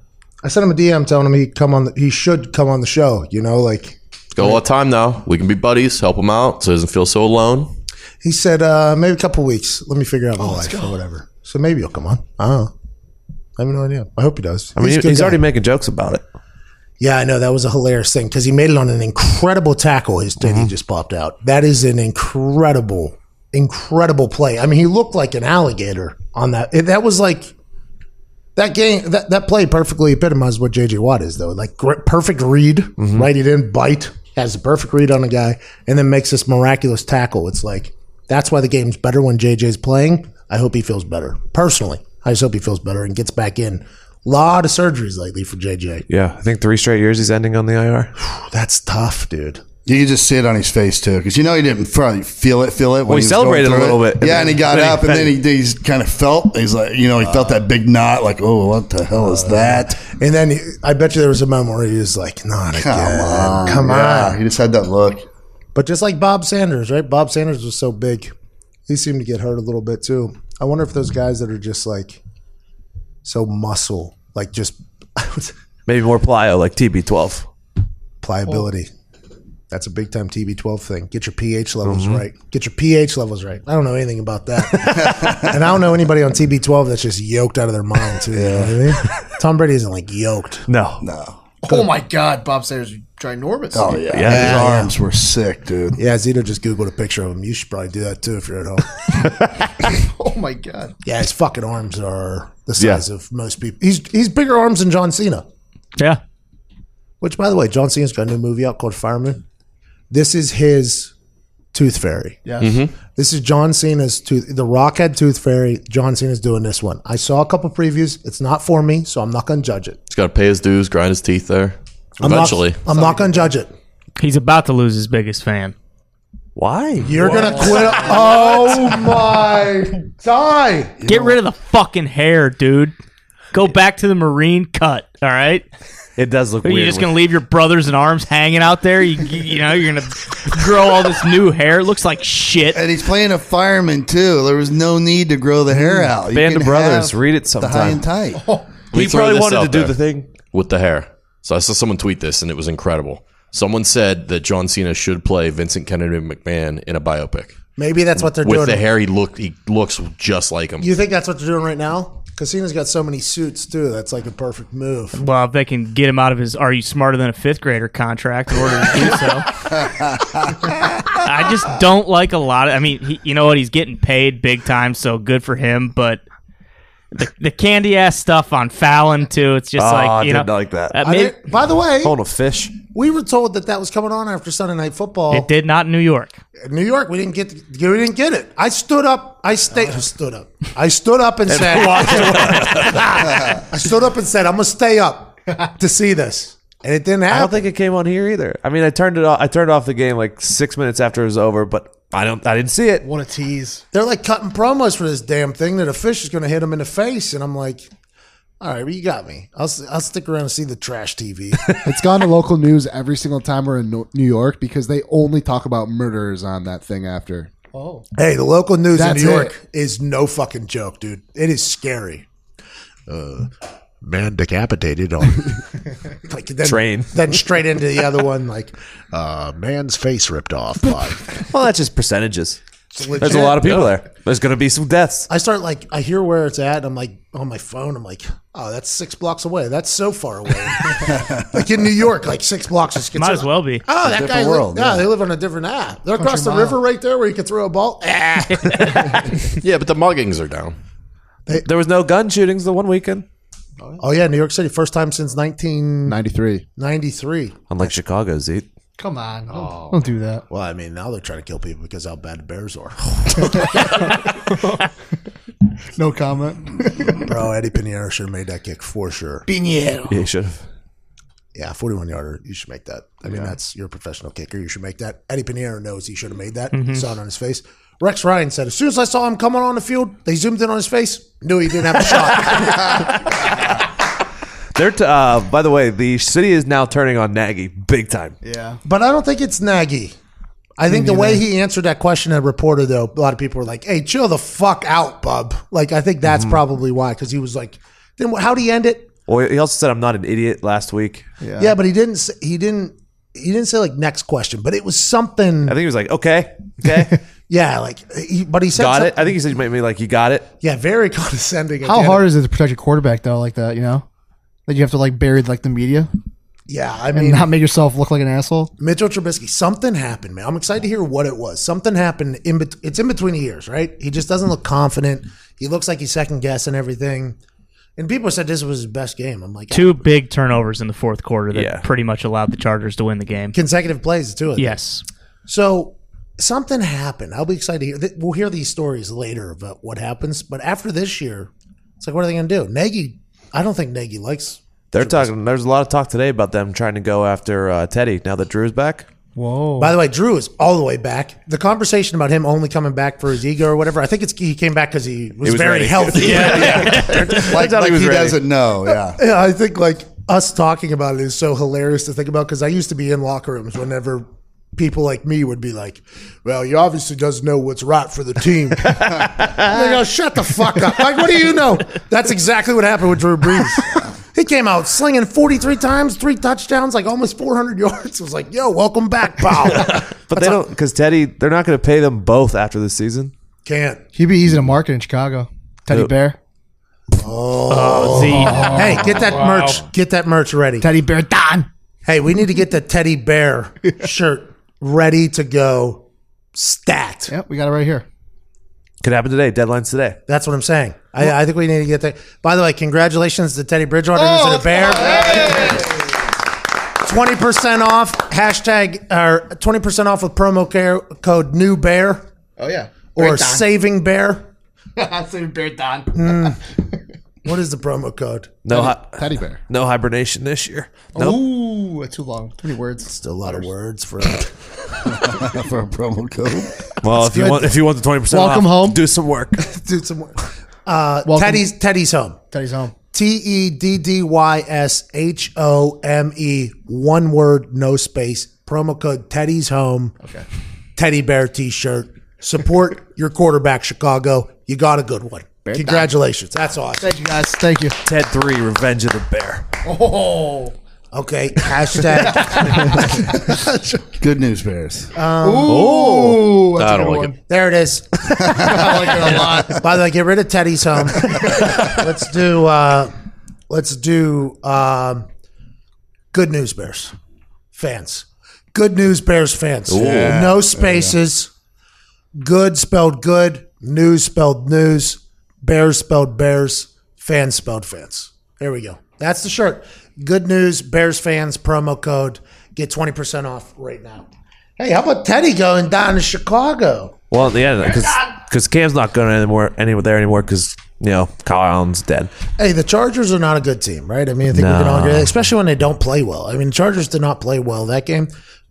I sent him a DM telling him he come on. The, he should come on the show. You know, like got a lot of time now. We can be buddies, help him out, so he doesn't feel so alone. he said, uh, maybe a couple weeks. Let me figure out my life or whatever. So maybe he'll come on. I don't know. I have no idea. I hope he does. I mean, he's, good guy. already making jokes about it. Yeah, I know that was a hilarious thing because he made it on an incredible tackle. His titty mm-hmm. just popped out. That is an incredible, incredible play. I mean, he looked like an alligator on that. It- That was like that game. That that play perfectly epitomized what JJ Watt is, though. Like perfect read, mm-hmm. right it in, bite, has a perfect read on a guy, and then makes this miraculous tackle. It's like that's why the game's better when JJ's playing. I hope he feels better personally. I just hope he feels better and gets back in. Lot of surgeries lately for JJ. Yeah, I think three straight years he's ending on the IR. That's tough, dude. You could just see it on his face too, because you know he didn't probably feel it, feel it. When Well, he was going celebrated a little it. bit. Yeah, and he got Then he- up, and then he, he's kind of felt. He's like, you know, he felt that big knot, like, oh, what the hell is uh, that? And then he, I bet you there was a moment where he was like, "Not Come again, on, come Yeah, on." He just had that look. But just like Bob Sanders, right? Bob Sanders was so big, he seemed to get hurt a little bit too. I wonder if those guys that are just like so muscle, like just Maybe more plyo like TB12. pliability. Oh. That's a big time TB12 thing. Get your pH levels mm-hmm. right. Get your pH levels right. I don't know anything about that. and I don't know anybody on TB12 that's just yoked out of their mind, too. You know what I mean? Tom Brady isn't like yoked. No. No, Oh my God, Bob Sanders ginormous. Oh yeah, Yeah. his arms were sick, dude. Yeah, Zito just googled a picture of him. You should probably do that too if you're at home. Oh my God. yeah, his fucking arms are the Yeah. size of most people. He's he's bigger arms than John Cena. Yeah. Which, by the way, John Cena's got a new movie out called Fireman. This is his Tooth Fairy. Yeah. Mm-hmm. This is John Cena's Tooth. The Rock had Tooth Fairy. John Cena's doing this one. I saw a couple previews. It's not for me, so I'm not going to judge it. He's got to pay his dues, grind his teeth there. I'm Eventually. not, I'm not going to judge it. He's about to lose his biggest fan. Why? You're going to quit. Oh my die! Get rid of the fucking hair, dude. Go back to the marine cut. All right. It does look Are weird. you just gonna leave your brothers and arms hanging out there? You, you you know you're gonna grow all this new hair. It looks like shit. And he's playing a fireman too. There was no need to grow the hair mm. out. You Band can of Brothers. have Read it The high and sometime. tight. Let me He probably wanted to do the thing. with the hair. So I saw someone tweet this, and it was incredible. Someone said that John Cena should play Vincent Kennedy McMahon in a biopic. Maybe that's what they're doing. With doing. the hair, he looked he looks just like him. You think that's what they're doing right now? Casino's got so many suits too. That's like a perfect move. Well, if they can get him out of his "Are you smarter than a fifth grader?" contract in order to do so, I just don't like a lot of. I mean, he, you know what? He's getting paid big time, so good for him. But the, the candy ass stuff on Fallon too. It's just Oh, like you know. didn't like that. uh, I maybe- didn't- by the way, Hold a fish. we were told that that was coming on after Sunday Night Football. it did not in New York. In New York, we didn't get we didn't get it. I stood up. I stayed. stood up. I stood up and said. I stood up and said, "I'm gonna stay up to see this," and it didn't happen. I don't think it came on here either. I mean, I turned it off. I turned off the game like six minutes after it was over, but I don't. I didn't see it. What a tease. They're like cutting promos for this damn thing that a fish is gonna hit him in the face, and I'm like, "All right, but you got me. I'll s- I'll stick around and see the trash TV." It's gone to local news every single time we're in New York because they only talk about murderers on that thing after. Oh, hey, the local news That's in New York it. is no fucking joke, dude. It is scary. Uh, man decapitated on like then, Train. Then straight into the other one, like uh, man's face ripped off. By. Well, that's just percentages. There's a lot of people there. There's going to be some deaths. I start like I hear where it's at. And I'm like on my phone. I'm like, oh, that's six blocks away. That's so far away. like in New York, like six blocks is Might as well be. Oh, that guy. different Li- yeah, yeah. they live on a different app. They're across the mile. river right there where you can throw a ball. Ah. yeah, but the muggings are down. There was no gun shootings the one weekend, oh yeah, New York City, first time since 1993. 93. unlike Chicago. Zeke. Come on. Don't, don't do that. Well, I mean, now they're trying to kill people because how bad the Bears are. No comment. Bro, Eddy Piñeiro should have made that kick for sure. Yeah, you should have. Yeah, 41 yarder. You should make that. I mean, that's you're a professional kicker. You should make that. Eddy Piñeiro knows he should have made that. Mm-hmm. Saw it on his face. Rex Ryan said, as soon as I saw him coming on the field, they zoomed in on his face, knew he didn't have a shot. They're t- uh, by the way, the city is now turning on Nagy big time. Yeah. but I don't think it's Nagy. I think the way he answered that question at reporter, though, a lot of people were like, "Hey, chill the fuck out, bub." Like, I think Mm-hmm. that's probably why, because he was like, "Then how would he end it?" Well, he also said I'm not an idiot last week. Yeah. Yeah, but he didn't. Say, he didn't. He didn't say like next question, but it was something. I think he was like, okay, okay, Yeah, like, he, but he said got some- it. I think he said maybe like you got it. Yeah, very condescending. How the hard is it to protect your quarterback though, like that? You know, that you have to like bury like the media Yeah, I and mean, not make yourself look like an asshole. Mitchell Trubisky. Something happened, man. I'm excited to hear what it was. Something happened in. Bet- it's in between years, right? He just doesn't look confident. He looks like he's second guessing everything. And people said this was his best game. I'm like, Two big turnovers in the fourth quarter that Yeah. pretty much allowed the Chargers to win the game. consecutive plays too. I think. Yes. So something happened. I'll be excited to hear. We'll hear these stories later about what happens. But after this year, it's like, what are they going to do? Nagy. I don't think Nagy likes. They're talking. There's a lot of talk today about them trying to go after uh, Teddy now that Drew's back. Whoa. By the way, Drew is all the way back. The conversation about him only coming back for his ego or whatever. I think it's he came back because he was, was very ready. healthy. Like, thought he like was he doesn't know. Yeah. Yeah, I think like us talking about it is so hilarious to think about because I used to be in locker rooms whenever people like me would be like, "Well, he obviously doesn't know what's right for the team." like, oh, shut the fuck up! Like, what do you know? That's exactly what happened with Drew Brees. He came out slinging 43 times, three touchdowns, like almost 400 yards. It was like, yo, welcome back, pal. But they don't because Teddy. They're not going to pay them both after this season. Can't. He'd be easy to market in Chicago. Teddy Who? Bear. Oh, oh Z. Hey, get that oh, merch. Get that merch ready. Teddy Bear Don. Hey, we need to get the teddy bear shirt ready to go. Stat. Yep, we got it right here. Could happen today. Deadlines today. That's what I'm saying. I, I think we need to get there. By the way, congratulations to Teddy Bridgewater who's in a oh, bear. Twenty percent off. Hashtag or twenty percent off with promo care, code New Bear Oh yeah. or Saving Bear. Saving Bear Don. Mm. What is the promo code? No, hi- Teddy bear. no hibernation this year. Nope. Ooh, that's too long. Too many words. Still a lot of words for for a promo code. Well, if you good. want, if you want the twenty percent, Welcome home. Do some work. do some more. Uh, Teddy's Teddy's home. Teddy's home. T E D D Y S H O M E. One word, no space. Promo code Teddy's home. Okay. Teddy Bear T-shirt. Support your quarterback, Chicago. You got a good one. Congratulations. That's awesome. Thank you guys. Thank you. Ted three, Revenge of the Bear. Oh. Okay. Hashtag. Good news bears. Ooh, that's I a don't like one. it. there it is. I like it a lot. By the way, get rid of Teddy's home. let's do. Uh, let's do. Um, good news, Bears fans. Good news, Bears fans. No spaces. Good spelled good. News spelled news. Bears spelled bears. Fans spelled fans. There we go. That's the shirt. Good news, Bears fans promo code. Get twenty percent off right now. Hey, how about Teddy going down to Chicago? Well, yeah, because because Cam's not going anymore anywhere there anymore because you know Kyle Allen's dead. Hey, the Chargers are not a good team, right? I mean, I think we can all No. agree, especially when they don't play well. I mean, Chargers did not play well that game.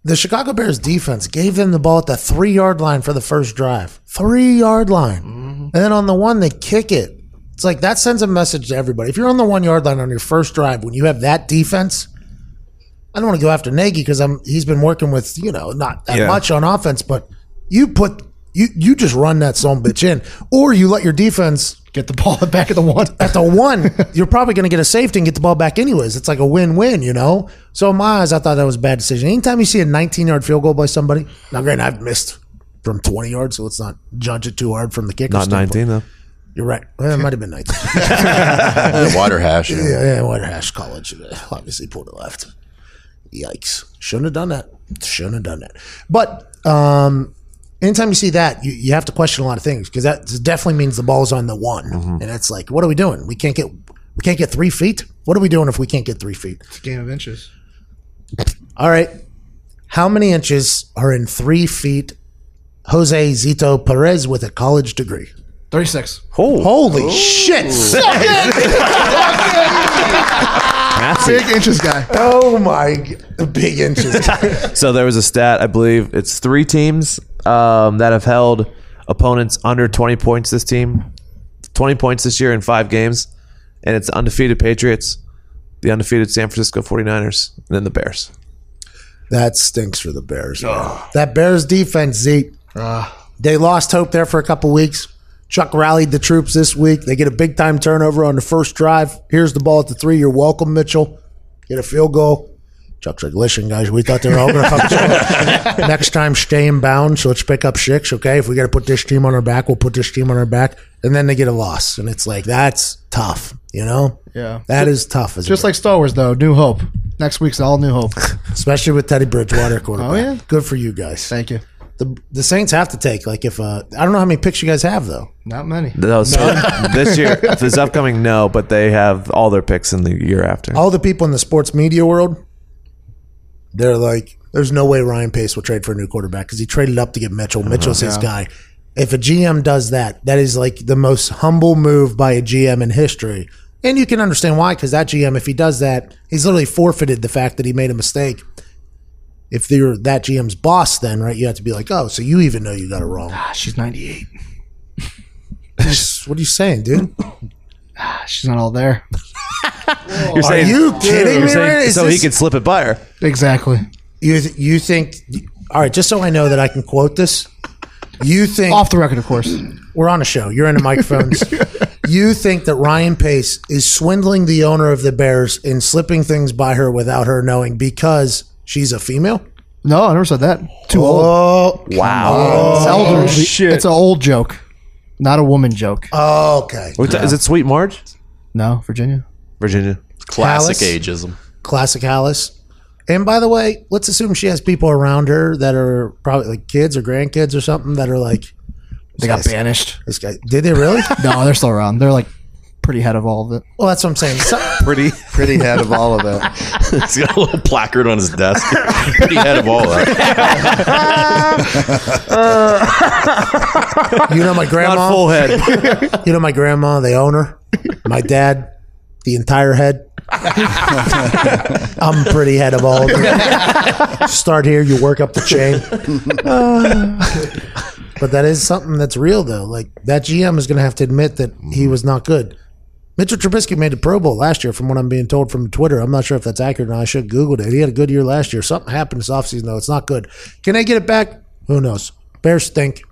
The Chicago Bears defense gave them the ball at the three yard line for the first drive. Three yard line. Mm-hmm. And then on the one, they kick it. It's like that sends a message to everybody. If you're on the one yard line on your first drive, when you have that defense, I don't want to go after Nagy because I'm he's been working with, you know, not that Yeah. much on offense, but you put you you just run that son bitch in. Or you let your defense Get the ball back at the one. at the one, you're probably going to get a safety and get the ball back anyways. It's like a win-win, you know. So in my eyes, I thought that was a bad decision. Anytime you see a 19-yard field goal by somebody, now granted, I've missed from 20 yards, so let's not judge it too hard from the kicker. Not standpoint. nineteen though. You're right. Well, it might have been 19. Yeah, wider hash. you know. yeah, yeah, water Hash College uh, obviously pulled it left. Yikes! Shouldn't have done that. Shouldn't have done that. But um, anytime you see that, you, you have to question a lot of things because that definitely means the ball's on the one, mm-hmm. and it's like, what are we doing? We can't get we can't get three feet. What are we doing if we can't get three feet? It's a game of inches. All right, how many inches are in three feet? Jose Zito Perez with a college degree. 36. Oh. Holy shit! Massey. Big inches guy. Oh my, big inches. So there was a stat, I believe it's three teams um, that have held opponents under 20 points this team. 20 points this year in five games. And it's undefeated Patriots, the undefeated San Francisco 49ers, and then the Bears. That stinks for the Bears. man. That Bears defense, Zeke. They lost hope there for a couple weeks. Chuck rallied the troops this week. They get a big time turnover on the first drive. Here's the ball at the three. You're welcome, Mitchell. Get a field goal. Chuck's like, listen, guys, we thought they were all going to fuck us up. Next time, stay in bounds. So let's pick up six, okay? If we got to put this team on our back, we'll put this team on our back. And then they get a loss. And it's like, that's tough, you know? Yeah. That is tough. As a Just like Star Wars, though. New Hope. Next week's all New Hope. especially with Teddy Bridgewater quarterback. Oh, yeah? Good for you guys. Thank you. The the Saints have to take like if uh I don't know how many picks you guys have though. Not many. No, so this year, this upcoming, no, but they have all their picks in the year after. All the people in the sports media world, they're like, there's no way Ryan Pace will trade for a new quarterback because he traded up to get Mitchell. Mitchell's his guy. If a GM does that, that is like the most humble move by a GM in history. And you can understand why, because that GM, if he does that, he's literally forfeited the fact that he made a mistake. If you're that GM's boss, then right, you have to be like, oh, so you even know you got it wrong. Ah, she's 98. what are you saying, dude? Ah, she's not all there. You're Are you kidding you're me? saying right? Is so he this- could slip it by her. Exactly. You th- you think? All right, just so I know that I can quote this. You think Off the record, of course. we're on a show? You're in the microphones. you think that Ryan Pace is swindling the owner of the Bears and slipping things by her without her knowing because she's a female? No, I never said that. Too old. Oh, Wow. It's elderly. It's an old joke, not a woman joke. Oh, okay. What's that- Is it Sweet Marge? No, Virginia. Virginia. Classic Hallis. ageism. Classic Alice. And by the way, let's assume she has people around her that are probably like kids or grandkids or something that are like, They got banished. this guy. Did they really? No, they're still around. They're like pretty head of all of it. well, that's what I'm saying. So, Pretty. Pretty head of all of it. He's got a little placard on his desk. Pretty head of all of it. you know my Not grandma. full head. You know my grandma, the owner, my dad, the entire head. I'm pretty head of all of it. Start here, you work up the chain. but that is something that's real, though. Like that GM is going to have to admit that he was not good. Mitchell Trubisky made the Pro Bowl last year, from what I'm being told from Twitter. I'm not sure if that's accurate or not. I should have Googled it. He had a good year last year. Something happened this offseason, though. It's not good. Can they get it back? Who knows? Bears stink.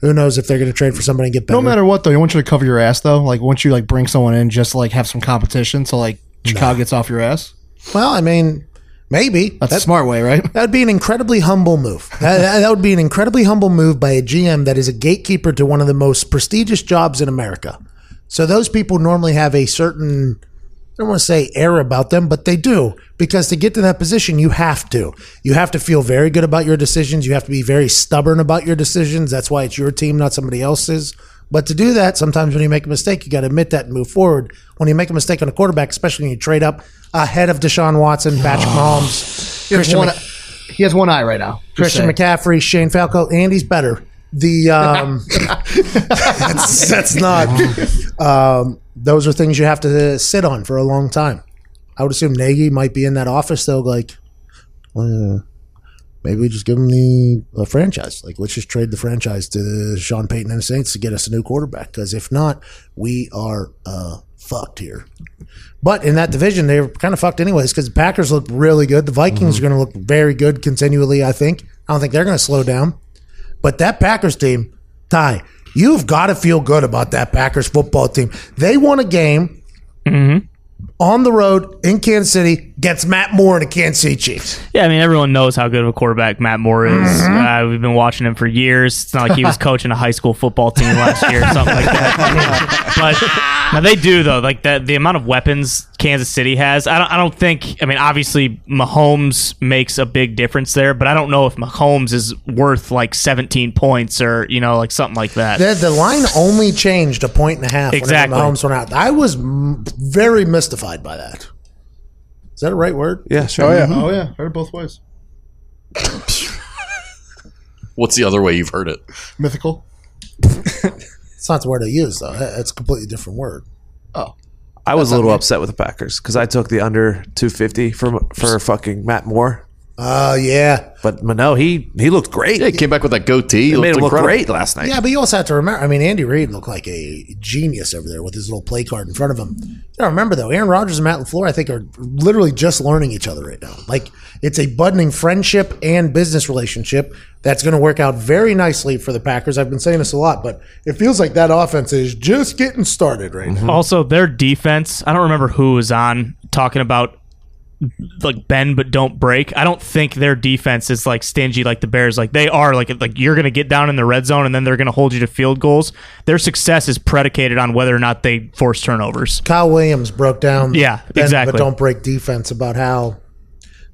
Who knows if they're going to trade for somebody and get better? No matter what, though, I want you to cover your ass, though. Like, once you like bring someone in, just to, like have some competition, so like Chicago gets off your ass. Well, I mean, maybe. That's That- a smart way, right? That would be an incredibly humble move. That- that would be an incredibly humble move by a GM that is a gatekeeper to one of the most prestigious jobs in America. So those people normally have a certain, I don't want to say air about them, but they do. Because to get to that position, you have to. You have to feel very good about your decisions. You have to be very stubborn about your decisions. That's why it's your team, not somebody else's. But to do that, sometimes when you make a mistake, you got to admit that and move forward. When you make a mistake on a quarterback, especially when you trade up ahead of Deshaun Watson, Patrick Mahomes, He has, Christian one, Mc- he has one eye right now. Christian. McCaffrey, Shane Falco, Andy's better. The um, that's, that's not. Um, those are things you have to sit on for a long time. I would assume Nagy might be in that office though. Like, well, maybe we just give him the uh, franchise. Like, let's just trade the franchise to Sean Payton and the Saints to get us a new quarterback. Because if not, we are uh, fucked here. But in that division, they're kind of fucked anyways because the Packers look really good. The Vikings are going to look very good continually, I think. I don't think they're going to slow down. But that Packers team, Ty, you've got to feel good about that Packers football team. They won a game mm-hmm. on the road in Kansas City against Matt Moore and the Kansas City Chiefs. Yeah, I mean everyone knows how good of a quarterback Matt Moore is. Uh, we've been watching him for years. It's not like he was coaching a high school football team last year or something like that. but now they do though. Like that, the amount of weapons Kansas City has. I don't. I don't think. I mean, obviously Mahomes makes a big difference there, but I don't know if Mahomes is worth like 17 points or you know like something like that. The, the line only changed a point and a half Exactly. when Mahomes went out. I was m- very mystified by that. Is that a right word? Yeah, sure. Oh yeah. Mm-hmm. Oh yeah, heard it both ways. What's the other way you've heard it? Mythical. It's not the word I use, though. It's a completely different word. Oh. I was a little upset with the Packers because I took the under 250 for for fucking Matt Moore. Oh, yeah. But no, he he looked great. Yeah, he came back with that goatee. He made him looked look incredible. great last night. Yeah, but you also have to remember. I mean, Andy Reid looked like a genius over there with his little play card in front of him. You know, remember though, Aaron Rodgers and Matt LaFleur, I think, are literally just learning each other right now. Like it's a budding friendship and business relationship that's going to work out very nicely for the Packers. I've been saying this a lot, but it feels like that offense is just getting started right now. Also, their defense. I don't remember who was on talking about like bend but don't break. I don't think their defense is like stingy like the Bears. Like they are. Like like you're gonna get down in the red zone and then they're gonna hold you to field goals. Their success is predicated on whether or not they force turnovers. Kyle Williams broke down. Yeah, bend exactly. But don't break defense about how.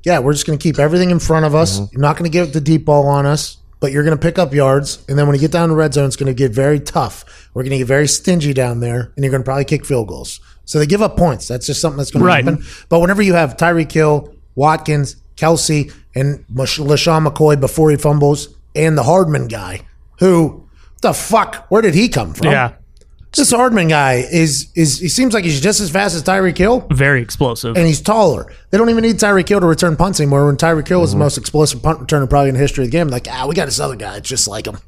Yeah, we're just going to keep everything in front of us. Mm-hmm. You're not going to get the deep ball on us, but you're going to pick up yards. And then when you get down to the red zone, it's going to get very tough. We're going to get very stingy down there, and you're going to probably kick field goals. So they give up points. That's just something that's going Right. to happen. But whenever you have Tyreek Hill, Watkins, Kelce, and LeSean McCoy before he fumbles, and the Hardman guy, who the fuck? Where did he come from? Yeah, This Hardman guy is is he seems like he's just as fast as Tyreek Hill very explosive. and he's taller. They don't even need Tyreek Hill to return punts anymore. When Tyreek Hill was the most explosive punt returner probably in the history of the game, like ah, we got this other guy. It's just like him.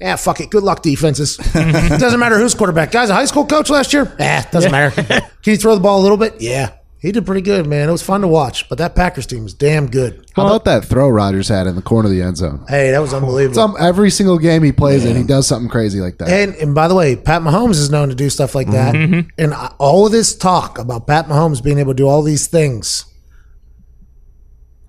Yeah, fuck it. Good luck, defenses. doesn't matter who's quarterback. Guy's a high school coach last year. Eh, doesn't matter. Can you throw the ball a little bit? Yeah, he did pretty good, man. It was fun to watch. But that Packers team was damn good. How about that throw Rodgers had in the corner of the end zone? Hey, that was unbelievable. Some every single game he plays in, he does something crazy like that. And, and by the way, Pat Mahomes is known to do stuff like that. And all of this talk about Pat Mahomes being able to do all these things.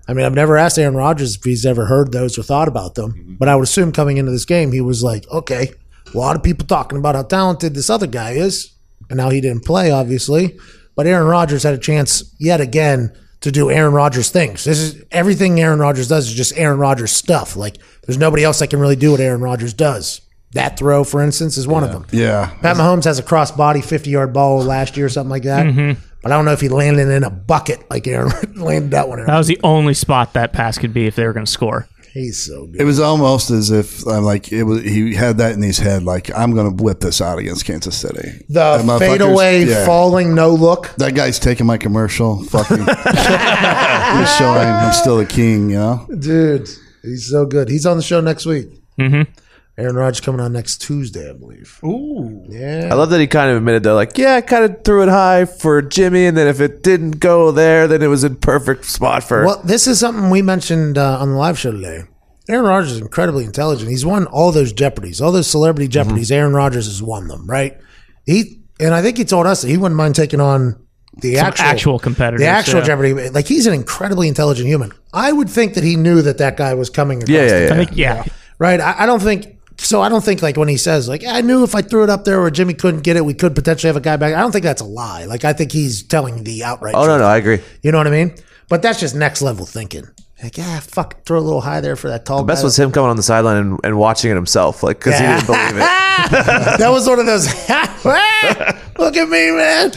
I mean, I've never asked Aaron Rodgers if he's ever heard those or thought about them, mm-hmm. but I would assume coming into this game, he was like, okay, a lot of people talking about how talented this other guy is. and now he didn't play, obviously. But Aaron Rodgers had a chance yet again to do Aaron Rodgers things. This is everything Aaron Rodgers does is just Aaron Rodgers stuff. Like there's nobody else that can really do what Aaron Rodgers does. That throw, for instance, is one of them. Yeah. Pat Mahomes has a crossbody 50 yard ball last year or something like that. Mm-hmm. But I don't know if he landed in a bucket like Aaron landed that one. That was the only spot that pass could be if they were going to score. He's so good. It was almost as if I'm like it was. He had that in his head, like I'm going to whip this out against Kansas City. The That motherfucker's- fadeaway yeah. falling no look. That guy's taking my commercial. Fucking, he's showing I'm still the king. You know. Dude, he's so good. He's on the show next week. Mm-hmm. Aaron Rodgers coming on next Tuesday, I believe. Ooh. Yeah. I love that he kind of admitted though, like, yeah, I kind of threw it high for Jimmy, and then if it didn't go there, then it was a perfect spot for. Well, this is something we mentioned uh, on the live show today. Aaron Rodgers is incredibly intelligent. He's won all those Jeopardies, all those celebrity Jeopardies. Aaron Rodgers has won them, right? He and I think he told us that he wouldn't mind taking on the actual, actual competitors, the actual yeah. Jeopardy. Like he's an incredibly intelligent human. I would think that he knew that that guy was coming. Across yeah, yeah, the yeah. I think, yeah. right? I, I don't think so. I don't think like when he says like I knew if I threw it up there or Jimmy couldn't get it, we could potentially have a guy back. I don't think that's a lie. Like I think he's telling the outright. oh no, truth. no, I agree. You know what I mean? But that's just next level thinking. Like yeah, fuck, throw a little high there for that tall. The best guy. was him coming on the sideline and, and watching it himself, like because Yeah. he didn't believe it. that was one of those. Look at me, man.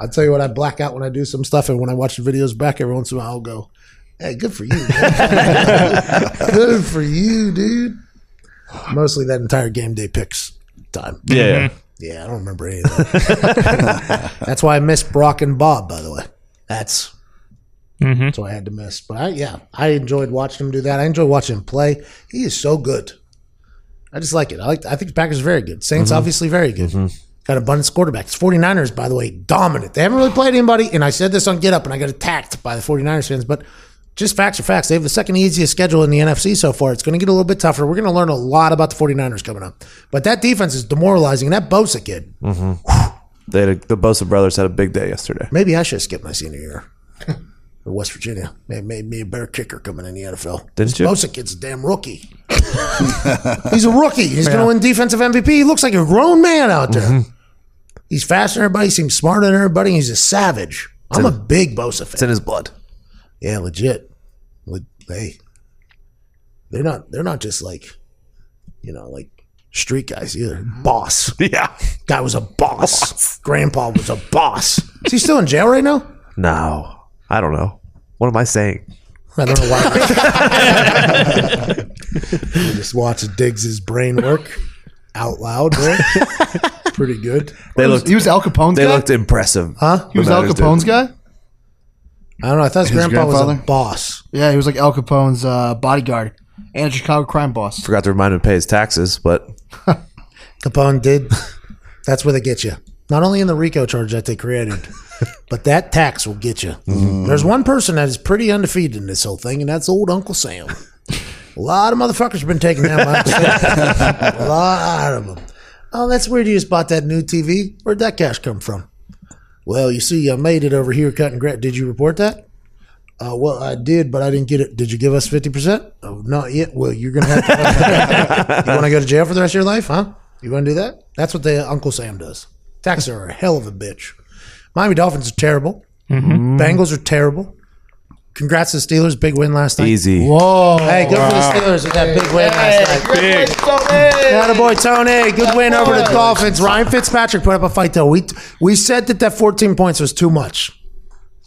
I'll tell you what, I black out when I do some stuff, and when I watch the videos back every once in a while, I'll go, "Hey, good for you, good for you, dude." Mostly that entire game day picks time. Yeah, Yeah, mm-hmm. I don't remember any of that. That's why I missed Brock and Bob, by the way. That's mm-hmm. that's why I had to miss. But I, yeah, I enjoyed watching him do that. I enjoyed watching him play. He is so good. I just like it. I like. I think the Packers are very good. Saints mm-hmm. obviously very good. Got abundance quarterbacks. 49ers, by the way, dominant. They haven't really played anybody, and I said this on Get Up, and I got attacked by the 49ers fans, but just facts are facts. They have the second easiest schedule in the NFC so far. It's going to get a little bit tougher. We're going to learn a lot about the 49ers coming up. But that defense is demoralizing. And that Bosa kid, they had a, the Bosa brothers had a big day yesterday. Maybe I should have skipped my senior year. Or West Virginia. May made me a better kicker coming in the NFL. Didn't this you? Bosa kid's a damn rookie. He's a rookie. He's going to win defensive MVP. He looks like a grown man out there. Mm-hmm. He's faster than everybody. He seems smarter than everybody. He's a savage. I'm a big Bosa fan. It's in his blood. Yeah, legit. Le- Hey, they're not. They're not just like, you know, like street guys either. Mm-hmm. Boss. Yeah. Guy was a boss. Grandpa was a boss. Is he still in jail right now? No, I don't know. What am I saying? I don't know why. just watch Diggs' brain work out loud. Right? Pretty good. They He was- looked. he was Al Capone's They guy. looked impressive. Huh? he was Al. Capone's guy. I don't know. I thought his, His grandpa was a boss. Yeah, he was like Al Capone's uh, bodyguard and a Chicago crime boss. Forgot to remind him to pay his taxes, but Capone did. That's where they get you. Not only in the RICO charge that they created, but that tax will get you. There's one person that is pretty undefeated in this whole thing, and that's old Uncle Sam. A lot of motherfuckers been taking down my Uncle Sam. A lot of them. Oh, that's weird. You just bought that new TV. Where'd that cash come from? Well, you see, I made it over here cutting grass. Did you report that? Uh, well, I did, but I didn't get it. Did you give us fifty percent? Oh, not yet. Well, you're gonna have to. you want to go to jail for the rest of your life, huh? You want to do that? That's what the Uncle Sam does. Taxes are a hell of a bitch. Miami Dolphins are terrible. Bengals are terrible. Congrats to the Steelers, big win last night. easy. Whoa! Hey, good for the Steelers with that big win last night. Big. That boy, Tony. Good win over the Dolphins. Ryan Fitzpatrick put up a fight though. We we said that that 14 points was too much.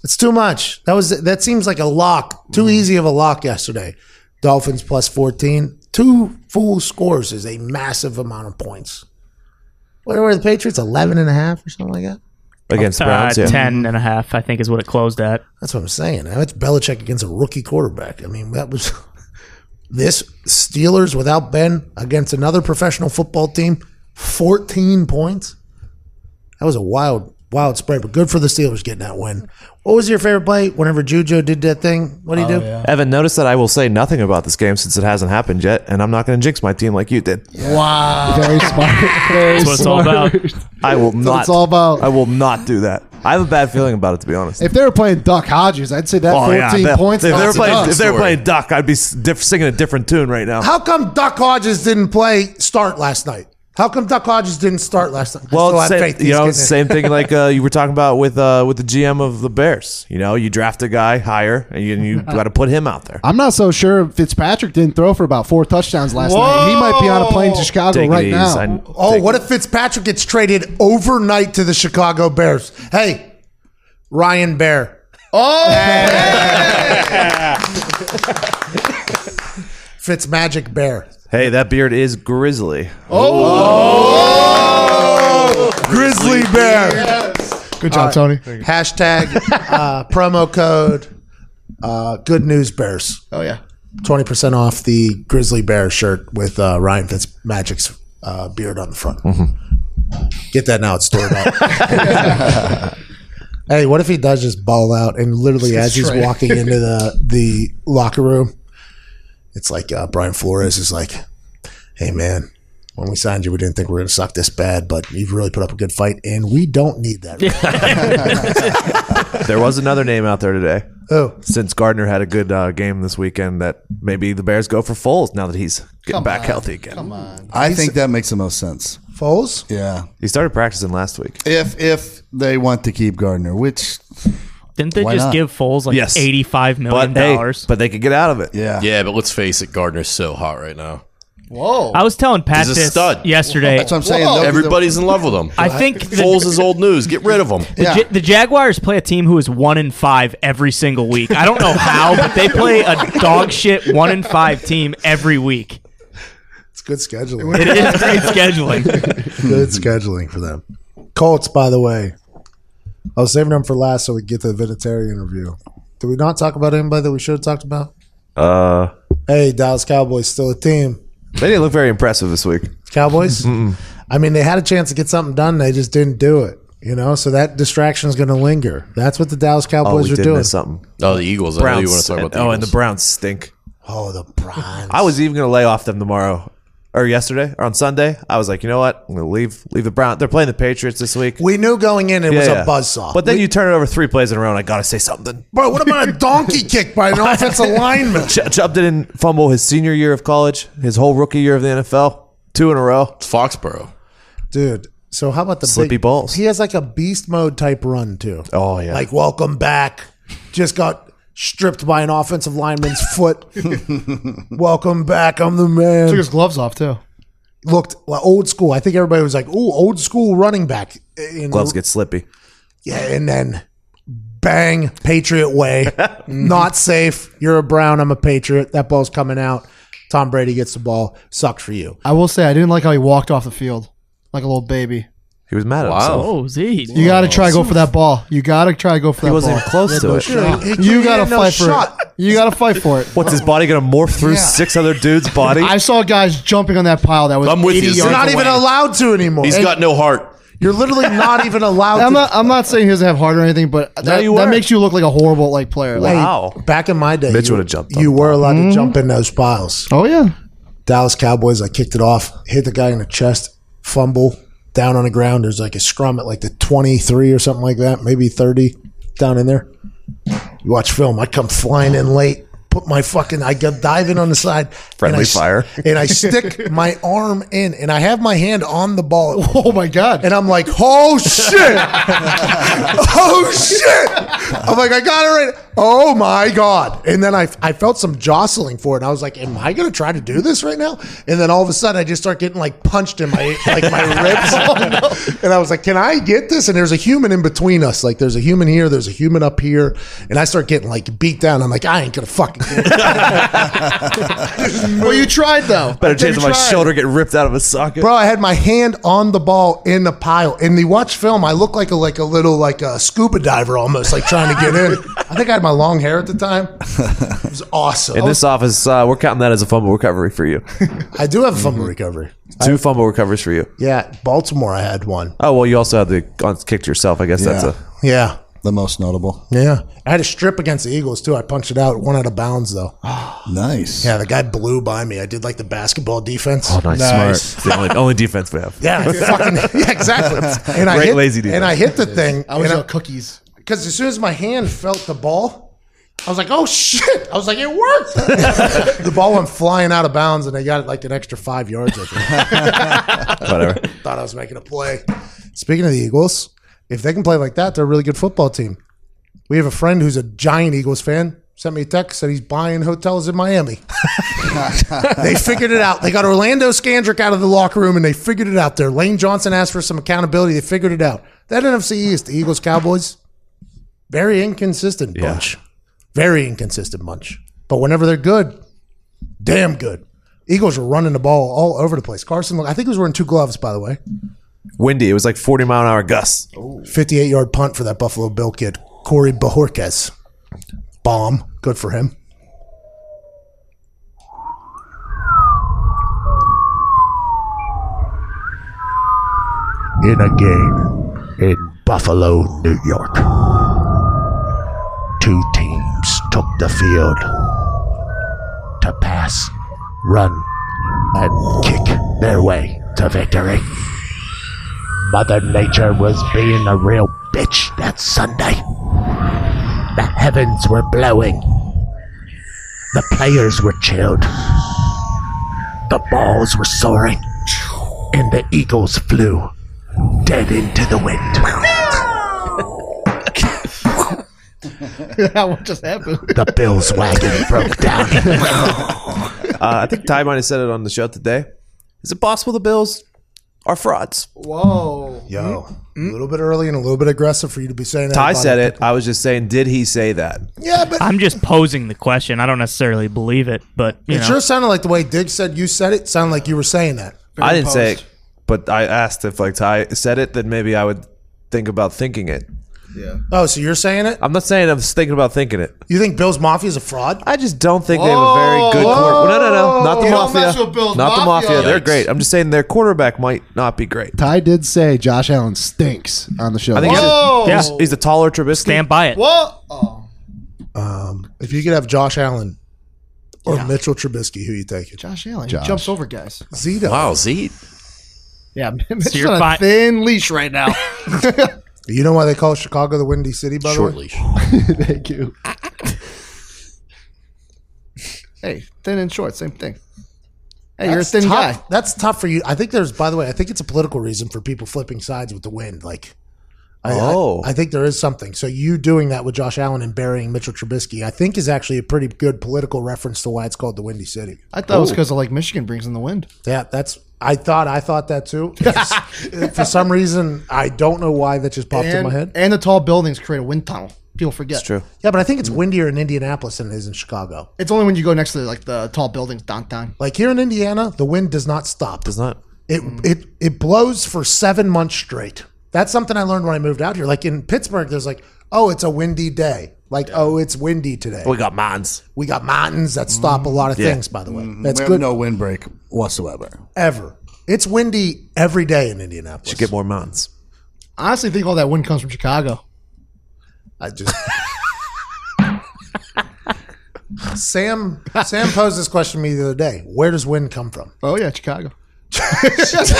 It's too much. That was that seems like a lock. Too mm. easy of a lock yesterday. Dolphins plus 14. Two full scores is a massive amount of points. What were the Patriots? 11 and a half or something like that? Against the Uh, Browns, yeah. 10 and a half, I think, is what it closed at. That's what I'm saying. That's Belichick against a rookie quarterback. I mean, that was this Steelers without Ben against another professional football team, 14 points. That was a wild, wild spread, but good for the Steelers getting that win. What was your favorite play whenever Juju did that thing? What did he oh, do? Evan, notice that I will say nothing about this game since it hasn't happened yet, and I'm not going to jinx my team like you did. Wow! Very smart. Very That's what it's all smart. about. I will not. it's all about. I will not do that. I have a bad feeling about it, to be honest. If they were playing Duck Hodges, I'd say that Oh, 14 yeah, points. If they were that's playing, enough. if they were playing Duck, I'd be s- diff- singing a different tune right now. How come Duck Hodges didn't play start last night? How come Duck Hodges didn't start last time? Well, same, faith you know, same thing like uh, you were talking about with uh, with the GM of the Bears. You know, you draft a guy higher, and you, you got to put him out there. I'm not so sure if Fitzpatrick didn't throw for about four touchdowns last night. He might be on a plane to Chicago Take right now. I- Oh, what it. if Fitzpatrick gets traded overnight to the Chicago Bears? Hey, Ryan Bear. Oh, Fitz Magic Bear. Hey, that beard is grizzly. Oh, grizzly Bear. Good job, Tony. Hashtag uh, promo code uh, Good News Bears. Oh yeah. 20% off the Grizzly Bear shirt with uh, Ryan Fitzmagic's uh, beard on the front. Get that now. It's stored up. hey, what if he does just ball out and literally as he's straight. walking into the, the locker room, it's like uh, Brian Flores is like, hey, man, when we signed you, we didn't think we were going to suck this bad, but you've really put up a good fight, and we don't need that. There was another name out there today. oh, Since Gardner had a good uh, game this weekend, that maybe the Bears go for Foles now that he's getting Come back on. healthy again. Come on. I think that makes the most sense. Foles? Yeah. He started practicing last week. If if they want to keep Gardner, which Didn't they Why just not? give Foles like Yes. eighty-five million But hey, dollars? but they could get out of it. yeah, Yeah, but let's face it, Gardner's so hot right now. Whoa. I was telling Pat He's a this stud. yesterday. that's what I'm saying. Those are the- Everybody's in love with him. I think the, Foles is old news. Get rid of him. the, Ja- the Jaguars play a team who is one in five every single week. I don't know how, but they play a dog shit one in five team every week. It's good scheduling. It is great scheduling. Good scheduling for them. Colts, by the way. I was saving them for last so we get to the Vinatieri interview. Did we not talk about anybody that we should have talked about? Uh, Hey, Dallas Cowboys still a team. they didn't look very impressive this week. Cowboys? I mean, they had a chance to get something done. They just didn't do it. You know, so that distraction is going to linger. That's what the Dallas Oh, Cowboys we are did doing. miss something. Oh, the Eagles. I know you want to talk about the oh, and the Browns stink. Oh, the Browns. I was even going to lay off them tomorrow or yesterday or on Sunday. I was like, you know what? I'm going to leave leave the Browns. They're playing the Patriots this week. We knew going in it was a buzzsaw. But then you turn it over three plays in a row, and I got to say something. Bro, what about a donkey kick by an offensive lineman? Ch- Chubb didn't fumble his senior year of college, his whole rookie year of the NFL, two in a row. It's Foxborough. Dude, so how about the Slippy big, balls. He has like a beast mode type run, too. Oh, yeah. Like, welcome back. Just got stripped by an offensive lineman's foot. welcome back. I'm the man. Took his gloves off too. Looked well, old school. I think everybody was like, "Ooh, old school running back." In Gloves get slippy. yeah, and then bang, Patriot way. Not safe. You're a Brown. I'm a Patriot. That ball's coming out. Tom Brady gets the ball. Sucks for you. I will say I didn't like how he walked off the field like a little baby. He was mad at Wow. himself. Oh, Z. You got to try to go for that ball. You got to try to go for that ball. He wasn't ball. close to it. He- he You got to fight for it. You got to fight for it. What's his body going to morph through Yeah. six other dudes' body? I saw guys jumping on that pile that was I'm with 80 you. You're You're not away. even allowed to anymore. He's got no heart. You're literally not even allowed I'm to. not. I'm not saying he doesn't have heart or anything, but that, you that were. makes you look like a horrible like player. Like, Wow. Back in my day, Mitch you- would've jumped on You the were allowed to mm-hmm. jump in those piles. oh yeah, Dallas Cowboys, I kicked it off, hit the guy in the chest, fumble, down on the ground. There's like a scrum at like the 23 or something like that, maybe 30 down in there. You watch film, I come flying in late, put my fucking, I go diving on the side. Friendly and I s- fire. And I stick my arm in, and I have my hand on the ball. oh my god. And I'm like, oh shit! oh shit! I'm like, I got it right. Oh my god! And then I, I felt some jostling for it. And I was like, am I gonna try to do this right now? And then all of a sudden, I just start getting like punched in my like my ribs. Oh, and I was like, can I get this? And there's a human in between us. Like, there's a human here. There's a human up here. And I start getting like beat down. I'm like, I ain't gonna fucking get it. well, you tried though. Better chance of my tried. shoulder getting ripped out of a socket. Bro, I had my hand on the ball in the pile. In the watch film, I look like a like a little like a scuba diver almost, like trying to get in. I think I had my long hair at the time. It was awesome. In this office, uh, we're counting that as a fumble recovery for you. I do have a fumble recovery. Two fumble recoveries for you. Yeah, Baltimore, I had one. Oh well, you also had the on kick yourself. I guess that's a Yeah, the most notable. yeah. I had a strip against the Eagles too. I punched it out, one out of bounds though. Nice. Yeah, the guy blew by me. I did like the basketball defense. Oh, it's the only, only defense we have. Yeah, I fucking, yeah, exactly. And I Great hit, lazy defense. and I hit the thing. I was and out cookies. because as soon as my hand felt the ball, I was like, oh shit! I was like, it worked. the ball went flying out of bounds, and I got it like an extra five yards. I think. Whatever. Thought I was making a play. Speaking of the Eagles, if they can play like that, they're a really good football team. We have a friend who's a giant Eagles fan. Sent me a text said he's buying hotels in Miami. they figured it out. They got Orlando Scandrick out of the locker room and they figured it out there. Lane Johnson asked for some accountability. They figured it out. That NFC East, the Eagles Cowboys, very inconsistent bunch. Very inconsistent bunch. But whenever they're good, damn good. Eagles are running the ball all over the place. Carson, I think he was wearing two gloves, by the way. Windy. It was like 40 mile an hour gusts. 58 yard punt for that Buffalo Bill kid, Corey Bojorquez. Bomb. Good for him. In a game in Buffalo, New York, two teams took the field to pass, run, and kick their way to victory. Mother Nature was being a real bitch that Sunday. The heavens were blowing. The players were chilled. The balls were soaring. And the Eagles flew dead into the wind. what just happened? The Bills wagon broke down. Uh, I think Ty might have said it on the show today. Is it possible the Bills are frauds? Whoa. Yo, mm-hmm. a little bit early and a little bit aggressive for you to be saying that. Ty said it. I was just saying, did he say that? Yeah, but I'm just posing the question. I don't necessarily believe it, but you it know. sure sounded like the way Diggs said you said it. Sounded like you were saying that. I didn't say it, but I asked if like Ty said it, then maybe I would think about thinking it. Oh, so you're saying it? I'm not saying I'm just thinking about thinking it. You think Bills Mafia is a fraud? I just don't think they have a very good quarterback. No, no, no, not the You don't mess mafia. with Bills Not the Mafia. mafia. They're Yikes. great. I'm just saying their quarterback might not be great. Ty did say Josh Allen stinks on the show. I think he's, Whoa. a, he's, he's the taller Trubisky. stand by it. What? Oh, Um, if you could have Josh Allen or Mitchell Trubisky, who you taking? Josh Allen. Josh. He jumps over guys. Zito. Wow, Z. Yeah, Mitch's you're on a fi- thin leash right now. You know why they call Chicago the Windy City, by the Short way? leash. Thank you. hey, thin and short, same thing. Hey, you're a That's thin tough. guy. That's tough for you. I think there's, by the way, I think it's a political reason for people flipping sides with the wind. Like, I, I- Oh. I, think there is something. So you doing that with Josh Allen and burying Mitchell Trubisky, I think is actually a pretty good political reference to why it's called the Windy City. I thought it was because of like Michigan brings in the wind. Yeah, that's. I thought I thought that too. for some reason, I don't know why that just popped in my head. and the tall buildings create a wind tunnel. People forget. It's true. Yeah, but I think it's windier in Indianapolis than it is in Chicago. It's only when you go next to like the tall buildings downtown. Like here in Indiana, the wind does not stop. Does not. It it it blows for seven months straight. That's something I learned when I moved out here. Like in Pittsburgh, there's like, oh, it's a windy day. Like, oh, it's windy today. We got mountains. We got mountains that stop a lot of Yeah. things. By the way, mm-hmm. that's we good. no windbreak whatsoever. ever. It's windy every day in Indianapolis. Should get more mountains. I honestly think all that wind comes from Chicago. I just. Sam Sam posed this question to me the other day. Where does wind come from? Oh yeah, Chicago. That's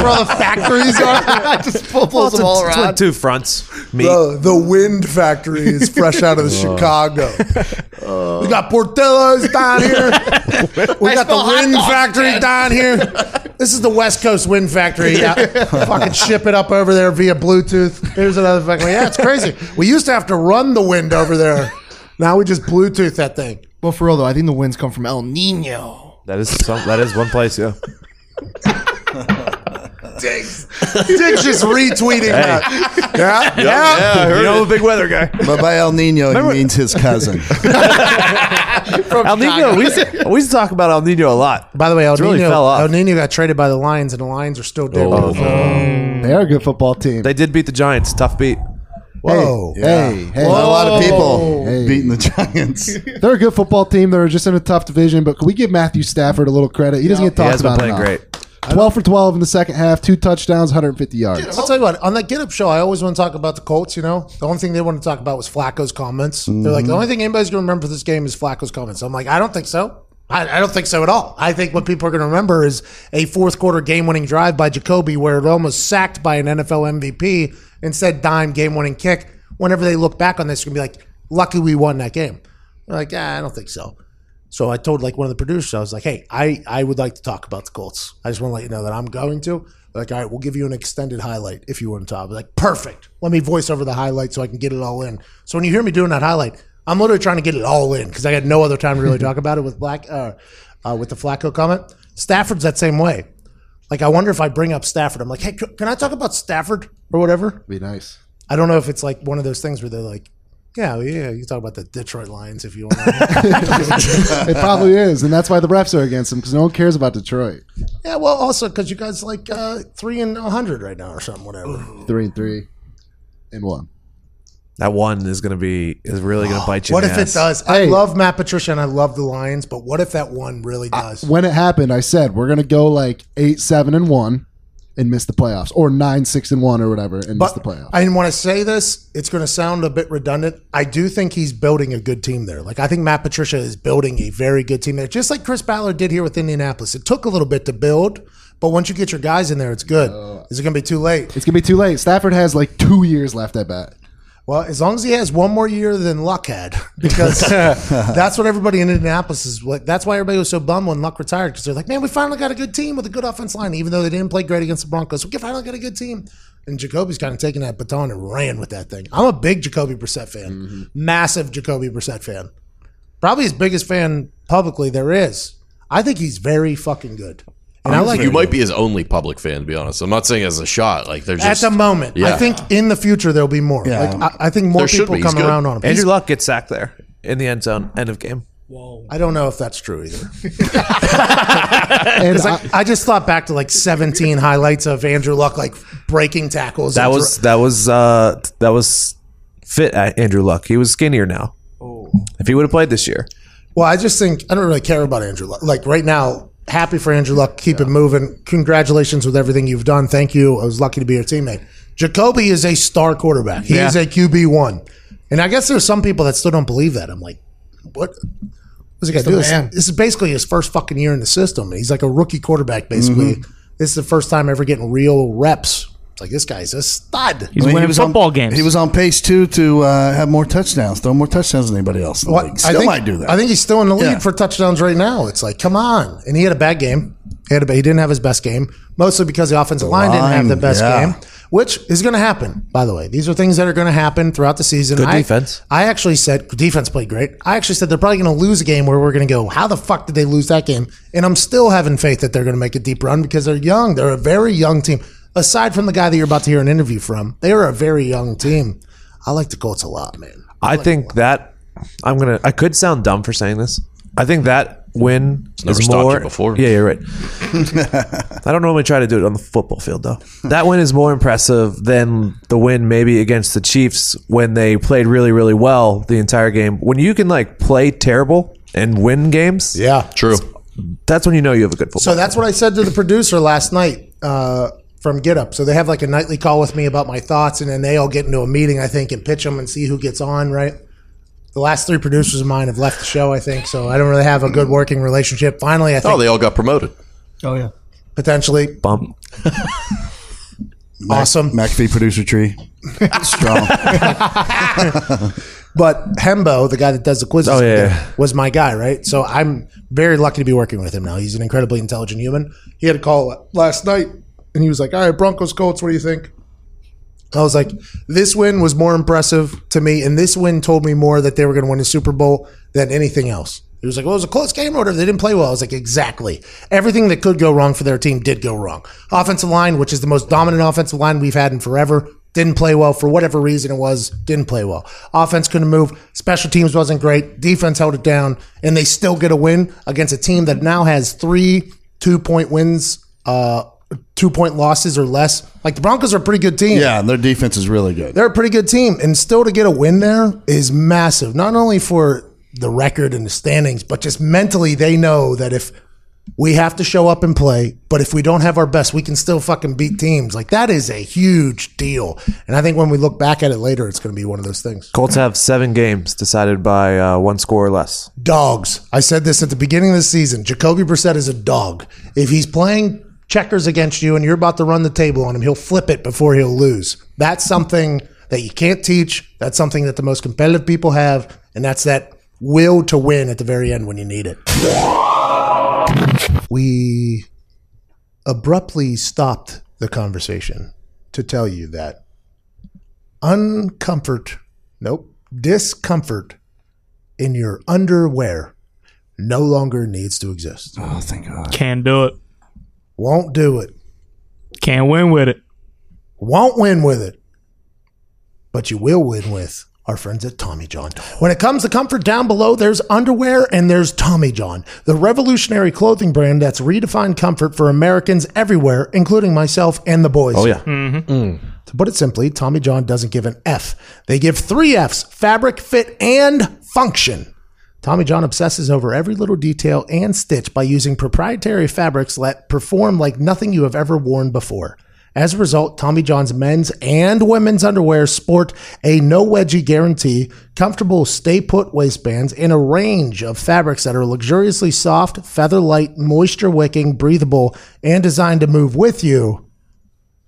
where all the factories are. Just pull, pulls them all It's with around. two fronts. Meat. The, the wind factory is fresh out of the oh. Chicago. Oh. we got Portillo's down here. We got the wind dogs, factory down here. This is the West Coast wind factory. Yeah. Fucking ship it up over there via Bluetooth. Here's another factory. Yeah, it's crazy. We used to have to run the wind over there. Now we just Bluetooth that thing. Well, for real though, I think the winds come from El Nino. That is some, that is one place. Yeah. Diggs. Diggs just retweeting that. Yeah, yeah. you know, the big weather guy. But by El Nino, he means his cousin. El Nino. We used, to, we used to talk about El Nino a lot. By the way, El It's really Nino, fell off. El Nino got traded by the Lions, and the Lions are still dead. Oh, They are a good football team. They did beat the Giants. Tough beat. Whoa. Hey, hey, Not a lot of people Hey. beating the Giants. They're a good football team. They're just in a tough division, but can we give Matthew Stafford a little credit? He doesn't get talked He talked has been about playing enough. great. 12 for 12 in the second half, two touchdowns, 150 yards. I'll tell you what, on that Get Up show, I always want to talk about the Colts, you know? The only thing they want to talk about was Flacco's comments. They're like, the only thing anybody's going to remember for this game is Flacco's comments. I'm like, I don't think so. I, I don't think so at all. I think what people are going to remember is a fourth quarter game winning drive by Jacoby where it almost sacked by an NFL MVP instead dime game winning kick. Whenever they look back on this, they're to be like, lucky we won that game. They're like, ah, I don't think so. So I told like one of the producers, I was like, hey, I, I would like to talk about the Colts. I just want to let you know that I'm going to. They're Like, all right, we'll give you an extended highlight if you want to talk. Like, perfect. Let me voice over the highlight so I can get it all in. So when you hear me doing that highlight, I'm literally trying to get it all in because I got no other time to really talk about it with Black, uh, uh, with the Flacco comment. Stafford's that same way. Like, I wonder if I bring up Stafford. I'm like, hey, can I talk about Stafford or whatever? Be nice. I don't know if it's like one of those things where they're like, yeah, well, yeah, you can talk about the Detroit Lions if you want. It probably is, and that's why the refs are against them because no one cares about Detroit. yeah, well, also because you guys like uh, three and a hundred right now or something, whatever. Three and three, and one. That one is going to be is really going to bite you. What in if the it does? I Hey. love Matt Patricia and I love the Lions, but what if that one really does? When it happened, I said we're gonna go like eight, seven, and one, and miss the playoffs, or nine, six, and one, or whatever, and miss the playoffs. I didn't want to say this. It's going to sound a bit redundant. I do think he's building a good team there. Like I think Matt Patricia is building a very good team there, just like Chris Ballard did here with Indianapolis. It took a little bit to build, but once you get your guys in there, it's good. Uh, is it going to be too late? it's gonna be too late. Stafford has like two years left. I bet. Well, as long as he has one more year than Luck had, because that's what everybody in Indianapolis is like. That's why everybody was so bummed when Luck retired because they're like, man, we finally got a good team with a good offense line, even though they didn't play great against the Broncos. We finally got a good team. And Jacoby's kind of taken that baton and ran with that thing. I'm a big Jacoby Brissett fan, mm-hmm. massive Jacoby Brissett fan. Probably his biggest fan publicly there is. I think he's very fucking good. And I like you might be his only public fan, to be honest. I'm not saying as a shot. Like there's at just the moment. I think in the future there'll be more. Yeah. Like I, I think more There should people be. He's come good. around on him. Andrew He's- Luck gets sacked there in the end zone, end of game. I don't know if that's true either. And I, I, I just thought back to like 17 highlights of Andrew Luck like breaking tackles. That and was thro- that was uh that was fit at Andrew Luck. He was skinnier now. If he would have played this year, well, I just think I don't really care about Andrew Luck. Like right now, happy for Andrew Luck. Keep it moving. Congratulations with everything you've done. Thank you. I was lucky to be your teammate. Jacoby is a star quarterback. He Yeah. is a QB one, and I guess there's some people that still don't believe that. I'm like, what? What's he got to do? This, this is basically his first fucking year in the system. He's like a rookie quarterback, basically. This is the first time ever getting real reps. It's like this guy's a stud. He's I mean, winning football on, games. He was on pace too to uh, have more touchdowns, throw more touchdowns than anybody else. In the Well. Still I think, might do that. I think he's still in the lead Yeah. for touchdowns right now. It's like, come on. And he had a bad game. He had a, he didn't have his best game, mostly because the offensive line, didn't have the best yeah. game, which is going to happen. By the way, these are things that are going to happen throughout the season. Good I, defense. I actually said defense played great. I actually said they're probably going to lose a game where we're going to go, how the fuck did they lose that game? And I'm still having faith that they're going to make a deep run because they're young. They're a very young team. Aside from the guy that you're about to hear an interview from, they are a very young team. I like the Colts a lot, man. I think that I'm gonna. I could sound dumb for saying this. I think that win never is stopped more. you before. Yeah, you're right. I don't normally try to do it on the football field though. That win is more impressive than the win maybe against the Chiefs when they played really, really well the entire game. When you can like play terrible and win games, Yeah. True. that's when you know you have a good football. So that's what I said to the producer last night uh, from Get Up. So they have like a nightly call with me about my thoughts, and then they all get into a meeting, I think, and pitch them and see who gets on. Right. The last three producers of mine have left the show, I think, so I don't really have a good working relationship. Finally, I oh, think Oh, they all got promoted. Oh yeah. potentially bump. awesome. McAfee producer tree, strong. But Hembo, the guy that does the quizzes, Oh, yeah. there, was my guy, right? So I'm very lucky to be working with him now. He's an incredibly intelligent human. He had a call last night, and he was like, "All right, Broncos, Colts, what do you think?" I was like, "This win was more impressive to me, and this win told me more that they were going to win the Super Bowl than anything else." He was like, "Well, it was a close game, or. They didn't play well." I was like, "Exactly. Everything that could go wrong for their team did go wrong. Offensive line, which is the most dominant offensive line we've had in forever." Didn't play well for whatever reason it was. Didn't play well. Offense couldn't move. Special teams wasn't great. Defense held it down, and they still get a win against a team that now has three two point wins, uh, two point losses or less. Like the Broncos are a pretty good team. yeah, and their defense is really good. They're a pretty good team, and still to get a win there is massive. Not only for the record and the standings, but just mentally, they know that if we have to show up and play, but if we don't have our best, we can still fucking beat teams. Like that is a huge deal. And I think when we look back at it later, it's going to be one of those things. Colts have seven games decided by uh, one score or less. Dogs. I said this at the beginning of the season. Jacoby Brissett is a dog. If he's playing checkers against you and you're about to run the table on him, he'll flip it before he'll lose. That's something that you can't teach. That's something that the most competitive people have, and that's that will to win at the very end when you need it. We abruptly stopped the conversation to tell you that uncomfort, nope, discomfort in your underwear no longer needs to exist. Oh, thank God. Can do it. Won't do it. Can't win with it. Won't win with it. But you will win with our friends at Tommy John. When it comes to comfort down below, there's underwear and there's Tommy John, the revolutionary clothing brand that's redefined comfort for Americans everywhere, including myself and the boys. Oh yeah. To put it simply, Tommy John doesn't give an F. They give three Fs fabric, fit, and function. Tommy John obsesses over every little detail and stitch by using proprietary fabrics that perform like nothing you have ever worn before. As a result, Tommy John's men's and women's underwear sport a no wedgie guarantee, comfortable stay put waistbands, and a range of fabrics that are luxuriously soft, feather light, moisture wicking, breathable, and designed to move with you,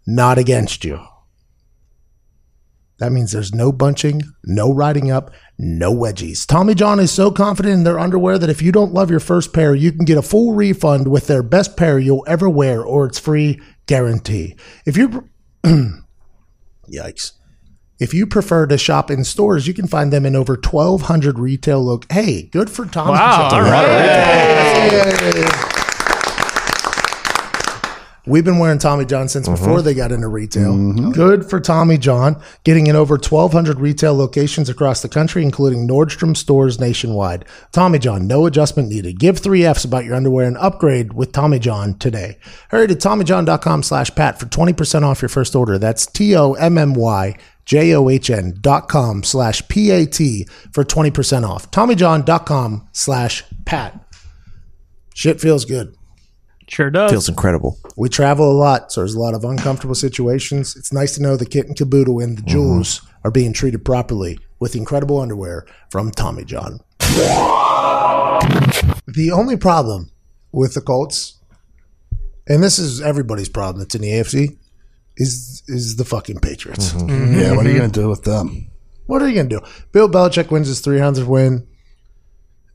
not against you. That means there's no bunching, no riding up, no wedgies. Tommy John is so confident in their underwear that if you don't love your first pair, you can get a full refund with their best pair you'll ever wear or its free guarantee. If you Yikes. If you prefer to shop in stores, you can find them in over 1200 retail look. Hey, good for Tommy Wow, John. all right. We've been wearing Tommy John since mm-hmm. before they got into retail. Mm-hmm. Good for Tommy John, getting in over 1,200 retail locations across the country, including Nordstrom stores nationwide. Tommy John, no adjustment needed. Give three Fs about your underwear and upgrade with Tommy John today. Hurry to TommyJohn.com slash Pat for 20% off your first order. That's T-O-M-M-Y J-O-H-N dot com slash P-A-T for 20% off. TommyJohn.com slash Pat. Shit feels good. Sure does. Feels incredible. We travel a lot, so there's a lot of uncomfortable situations. It's nice to know the kit and caboodle and the jewels mm-hmm. are being treated properly with incredible underwear from Tommy John. the only problem with the Colts, and this is everybody's problem that's in the AFC, is is the fucking Patriots. Mm-hmm. Yeah, what are you going to do with them? What are you gonna do? Bill Belichick wins his 300th win.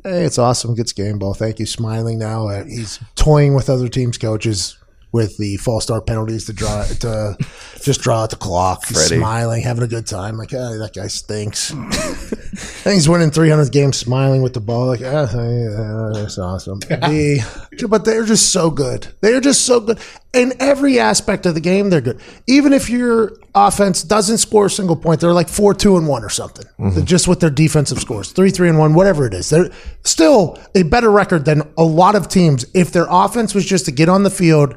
Hey, it's awesome. Gets game ball. Thank you. Smiling now. Uh, he's toying with other teams' coaches with the false start penalties to draw to just draw out the clock. Smiling, having a good time. Like, ah, that guy stinks. and he's winning 300 games, smiling with the ball. Like, ah, yeah, that's awesome. The, but they're just so good. They're just so good in every aspect of the game. They're good. Even if your offense doesn't score a single point, they're like four, two, and one or something. They're just with their defensive scores, three, three, and one, whatever it is. They're still a better record than a lot of teams. If their offense was just to get on the field,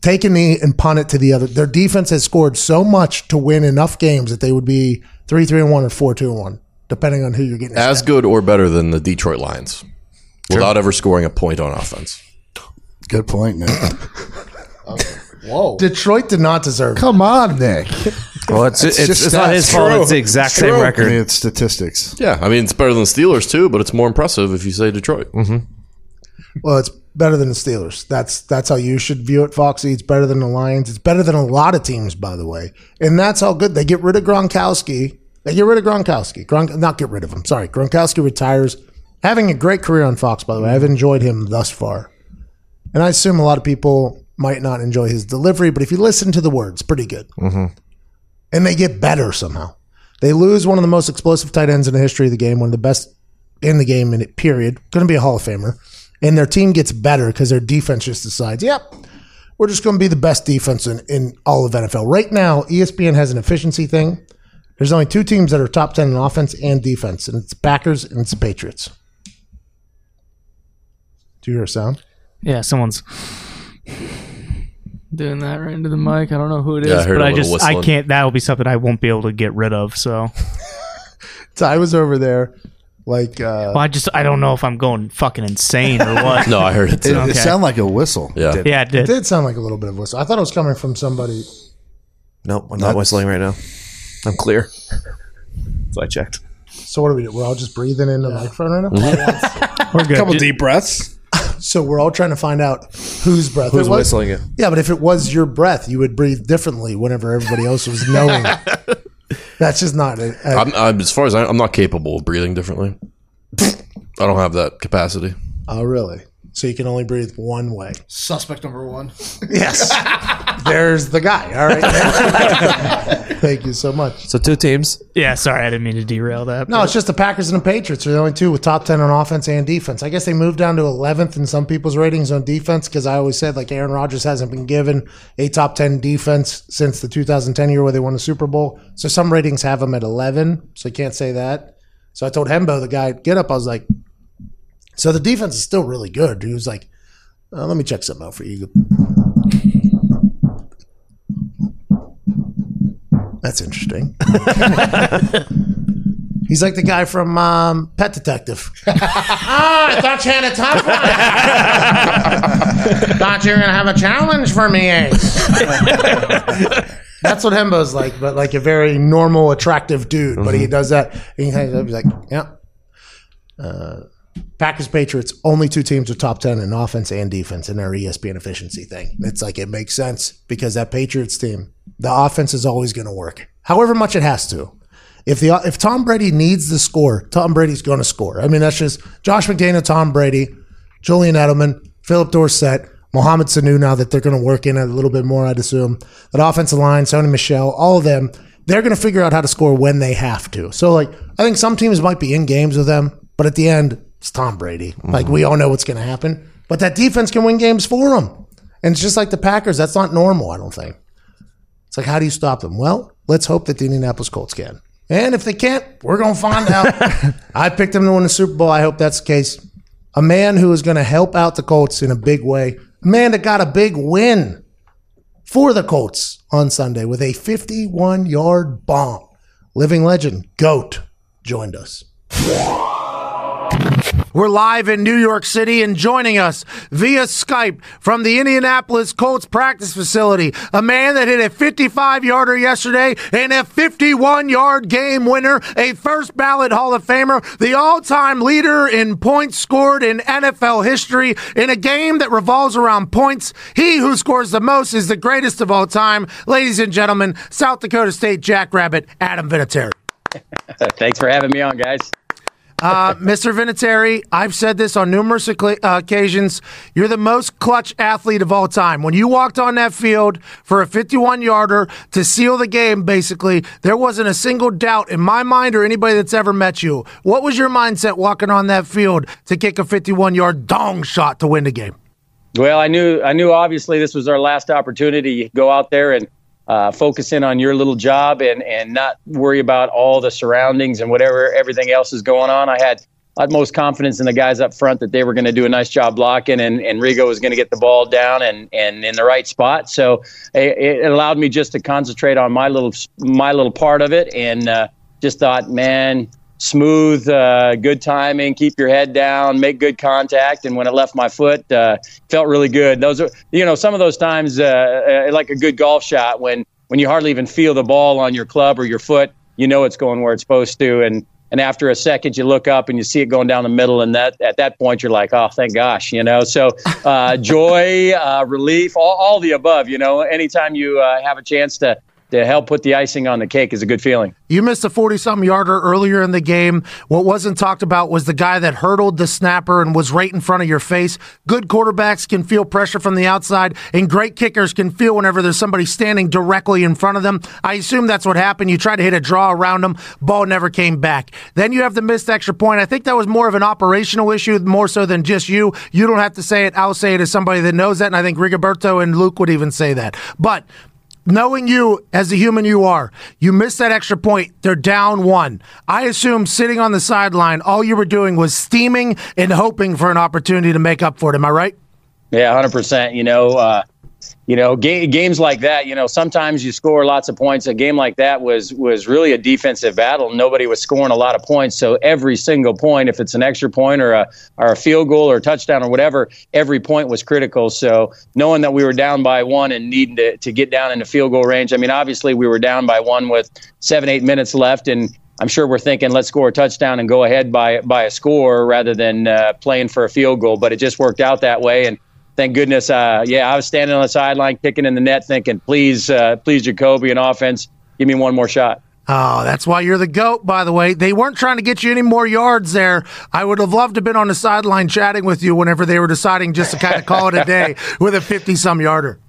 take a knee and punt it to the other. Their defense has scored so much to win enough games that they would be three, three, and one, or four, two, and one, depending on who you're getting. As good or better than the Detroit Lions without ever scoring a point on offense. Good point, Nick. Whoa. Detroit did not deserve. it. Come on, Nick. Well, it's it's, just it's not his fault. True. It's the exact True. same I record. mean, it's statistics. Yeah, I mean it's better than the Steelers too, but it's more impressive if you say Detroit. Mm-hmm. Well, it's better than the Steelers. That's that's how you should view it, Foxy. It's better than the Lions. It's better than a lot of teams, by the way. And that's how good they get rid of Gronkowski. They get rid of Gronkowski. Gronk, not get rid of him. Sorry, Gronkowski retires. Having a great career on Fox, by the way. I've enjoyed him thus far, and I assume a lot of people might not enjoy his delivery, but if you listen to the words, pretty good. Mm-hmm. And they get better somehow. They lose one of the most explosive tight ends in the history of the game, one of the best in the game in it, period. Going to be a Hall of Famer. And their team gets better because their defense just decides, yep, we're just going to be the best defense in, in all of NFL. Right now, ESPN has an efficiency thing. There's only two teams that are top 10 in offense and defense, and it's Packers and it's the Patriots. Do you hear a sound? Yeah, someone's doing that right into the mic. I don't know who it is, Yeah, I heard but a I little just I whistling. can't. That'll be something I won't be able to get rid of. So Ty was over there, like, uh, well, I just I don't know if I'm going fucking insane or what. No, I heard it It, too. it Okay. sounded like a whistle. Yeah. Yeah, it it did. did sound like a little bit of whistle. I thought it was coming from somebody. Nope, I'm not whistling right now. I'm clear. So I checked. So what do we do? We're all just breathing in the microphone right now? We're good. couple Ju- deep breaths. So we're all trying to find out whose breath Who's it was. whistling it? Yeah, but if it was your breath, you would breathe differently whenever everybody else was knowing. That's just not it. Uh, I'm, I'm as far as I, I'm not capable of breathing differently. I don't have that capacity. oh, really? So you can only breathe one way. Suspect number one. Yes. There's the guy. All right. Thank you so much. So two teams. Yeah, sorry, I didn't mean to derail that. No, it's just the Packers and the Patriots are the only two with top 10 on offense and defense. I guess they moved down to 11th in some people's ratings on defense because I always said, like, Aaron Rodgers hasn't been given a top 10 defense since the 2010 year where they won the Super Bowl. So some ratings have them at 11. So you can't say that. So I told Hembo, the guy, get up. I was like, so the defense is still really good. He was like, uh, let me check something out for you. That's interesting. He's like the guy from um, Pet Detective. ah, I thought you had a tough one. thought you were gonna have a challenge for me, Ace. That's what Hembo's like, but like a very normal, attractive dude. But he does that. And he hangs up. He's like, yeah. Uh, Packers Patriots only two teams are top ten in offense and defense in their ESPN efficiency thing. It's like it makes sense because that Patriots team, the offense is always going to work, however much it has to. If the if Tom Brady needs the score, Tom Brady's going to score. I mean, that's just Josh McDaniel, Tom Brady, Julian Edelman, Phillip Dorsett, Mohamed Sanu. Now that they're going to work in a little bit more, I'd assume that offensive line, Sony Michel, all of them, they're going to figure out how to score when they have to. So, like, I think some teams might be in games with them, but at the end, it's Tom Brady. Mm-hmm. Like, we all know what's going to happen. But that defense can win games for them. And it's just like the Packers. That's not normal, I don't think. Like, how do you stop them? Well, let's hope that the Indianapolis Colts can. And if they can't, we're going to find out. I picked them to win the Super Bowl. I hope that's the case. A man who is going to help out the Colts in a big way. A man that got a big win for the Colts on Sunday with a 51 yard bomb. Living legend, GOAT, joined us. We're live in New York City and joining us via Skype from the Indianapolis Colts practice facility, a man that hit a 55 yarder yesterday and a 51 yard game winner, a first ballot Hall of Famer, the all time leader in points scored in NFL history in a game that revolves around points. He who scores the most is the greatest of all time. Ladies and gentlemen, South Dakota State Jackrabbit, Adam Vinatieri. Thanks for having me on, guys. Uh, Mr. Vinatieri, I've said this on numerous uh, occasions. You're the most clutch athlete of all time. When you walked on that field for a 51 yarder to seal the game, basically, there wasn't a single doubt in my mind or anybody that's ever met you. What was your mindset walking on that field to kick a 51 yard dong shot to win the game? Well, I knew I knew obviously this was our last opportunity. Go out there and uh, focus in on your little job and and not worry about all the surroundings and whatever everything else is going on. I had utmost confidence in the guys up front that they were going to do a nice job blocking and, and Rigo was going to get the ball down and, and in the right spot. So it, it allowed me just to concentrate on my little my little part of it and uh, just thought, man, smooth, uh, good timing, keep your head down, make good contact. And when it left my foot, uh, felt really good. Those are, you know, some of those times, uh, uh, like a good golf shot when, when you hardly even feel the ball on your club or your foot, you know, it's going where it's supposed to. And, and after a second, you look up and you see it going down the middle. And that, at that point, you're like, oh, thank gosh, you know? So, uh, joy, uh, relief, all, all the above, you know, anytime you, have a chance to, to help put the icing on the cake is a good feeling. You missed a 40 something yarder earlier in the game. What wasn't talked about was the guy that hurdled the snapper and was right in front of your face. Good quarterbacks can feel pressure from the outside, and great kickers can feel whenever there's somebody standing directly in front of them. I assume that's what happened. You tried to hit a draw around him, ball never came back. Then you have the missed extra point. I think that was more of an operational issue, more so than just you. You don't have to say it. I'll say it as somebody that knows that, and I think Rigoberto and Luke would even say that. But knowing you as the human you are, you missed that extra point. They're down one. I assume sitting on the sideline, all you were doing was steaming and hoping for an opportunity to make up for it. Am I right? Yeah, hundred percent. You know, uh, you know, ga- games like that. You know, sometimes you score lots of points. A game like that was was really a defensive battle. Nobody was scoring a lot of points, so every single point, if it's an extra point or a or a field goal or a touchdown or whatever, every point was critical. So knowing that we were down by one and needing to to get down into field goal range. I mean, obviously we were down by one with seven eight minutes left and. I'm sure we're thinking let's score a touchdown and go ahead by by a score rather than uh, playing for a field goal. But it just worked out that way, and thank goodness. Uh, yeah, I was standing on the sideline, kicking in the net, thinking, please, uh, please, Jacoby and offense, give me one more shot. Oh, that's why you're the goat, by the way. They weren't trying to get you any more yards there. I would have loved to have been on the sideline chatting with you whenever they were deciding just to kind of call it a day with a 50 some yarder.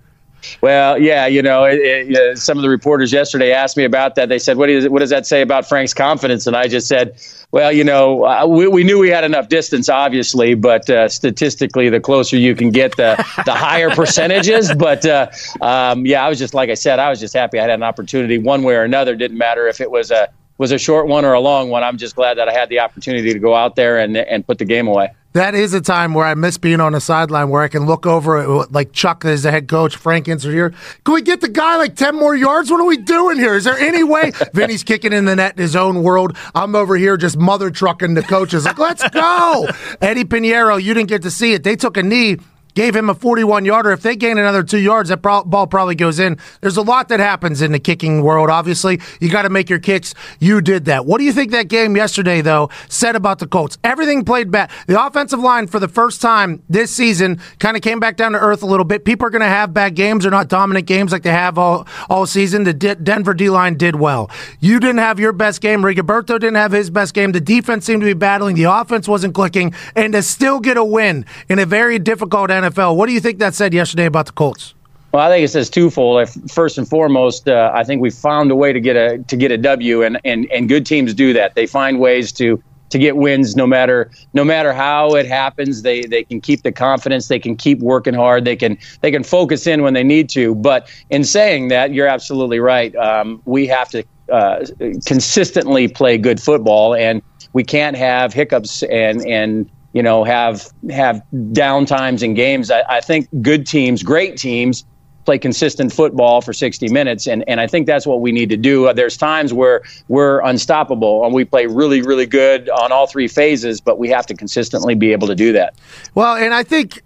Well, yeah, you know, it, it, uh, some of the reporters yesterday asked me about that. They said, "What is what does that say about Frank's confidence?" And I just said, "Well, you know, uh, we, we knew we had enough distance, obviously, but uh, statistically, the closer you can get, the the higher percentages." But uh, um, yeah, I was just like I said, I was just happy I had an opportunity, one way or another. Didn't matter if it was a was a short one or a long one. I'm just glad that I had the opportunity to go out there and and put the game away. That is a time where I miss being on the sideline where I can look over at uh, like Chuck is the head coach, Frank Inser here. Can we get the guy like 10 more yards? What are we doing here? Is there any way? Vinny's kicking in the net in his own world. I'm over here just mother trucking the coaches. Like, let's go. Eddy Piñeiro, you didn't get to see it. They took a knee gave him a 41 yarder. If they gain another two yards, that pro- ball probably goes in. There's a lot that happens in the kicking world, obviously. You got to make your kicks. You did that. What do you think that game yesterday, though, said about the Colts? Everything played bad. The offensive line, for the first time this season, kind of came back down to earth a little bit. People are going to have bad games. They're not dominant games like they have all, all season. The D- Denver D line did well. You didn't have your best game. Rigoberto didn't have his best game. The defense seemed to be battling. The offense wasn't clicking. And to still get a win in a very difficult NFL. What do you think that said yesterday about the Colts? Well, I think it says twofold. First and foremost, uh, I think we found a way to get a to get a W, and, and and good teams do that. They find ways to to get wins no matter no matter how it happens. They they can keep the confidence. They can keep working hard. They can they can focus in when they need to. But in saying that, you're absolutely right. Um, we have to uh, consistently play good football, and we can't have hiccups and and you know have have down times in games. I, I think good teams, great teams, play consistent football for 60 minutes and, and I think that's what we need to do. Uh, there's times where we're unstoppable and we play really really good on all three phases, but we have to consistently be able to do that. Well, and I think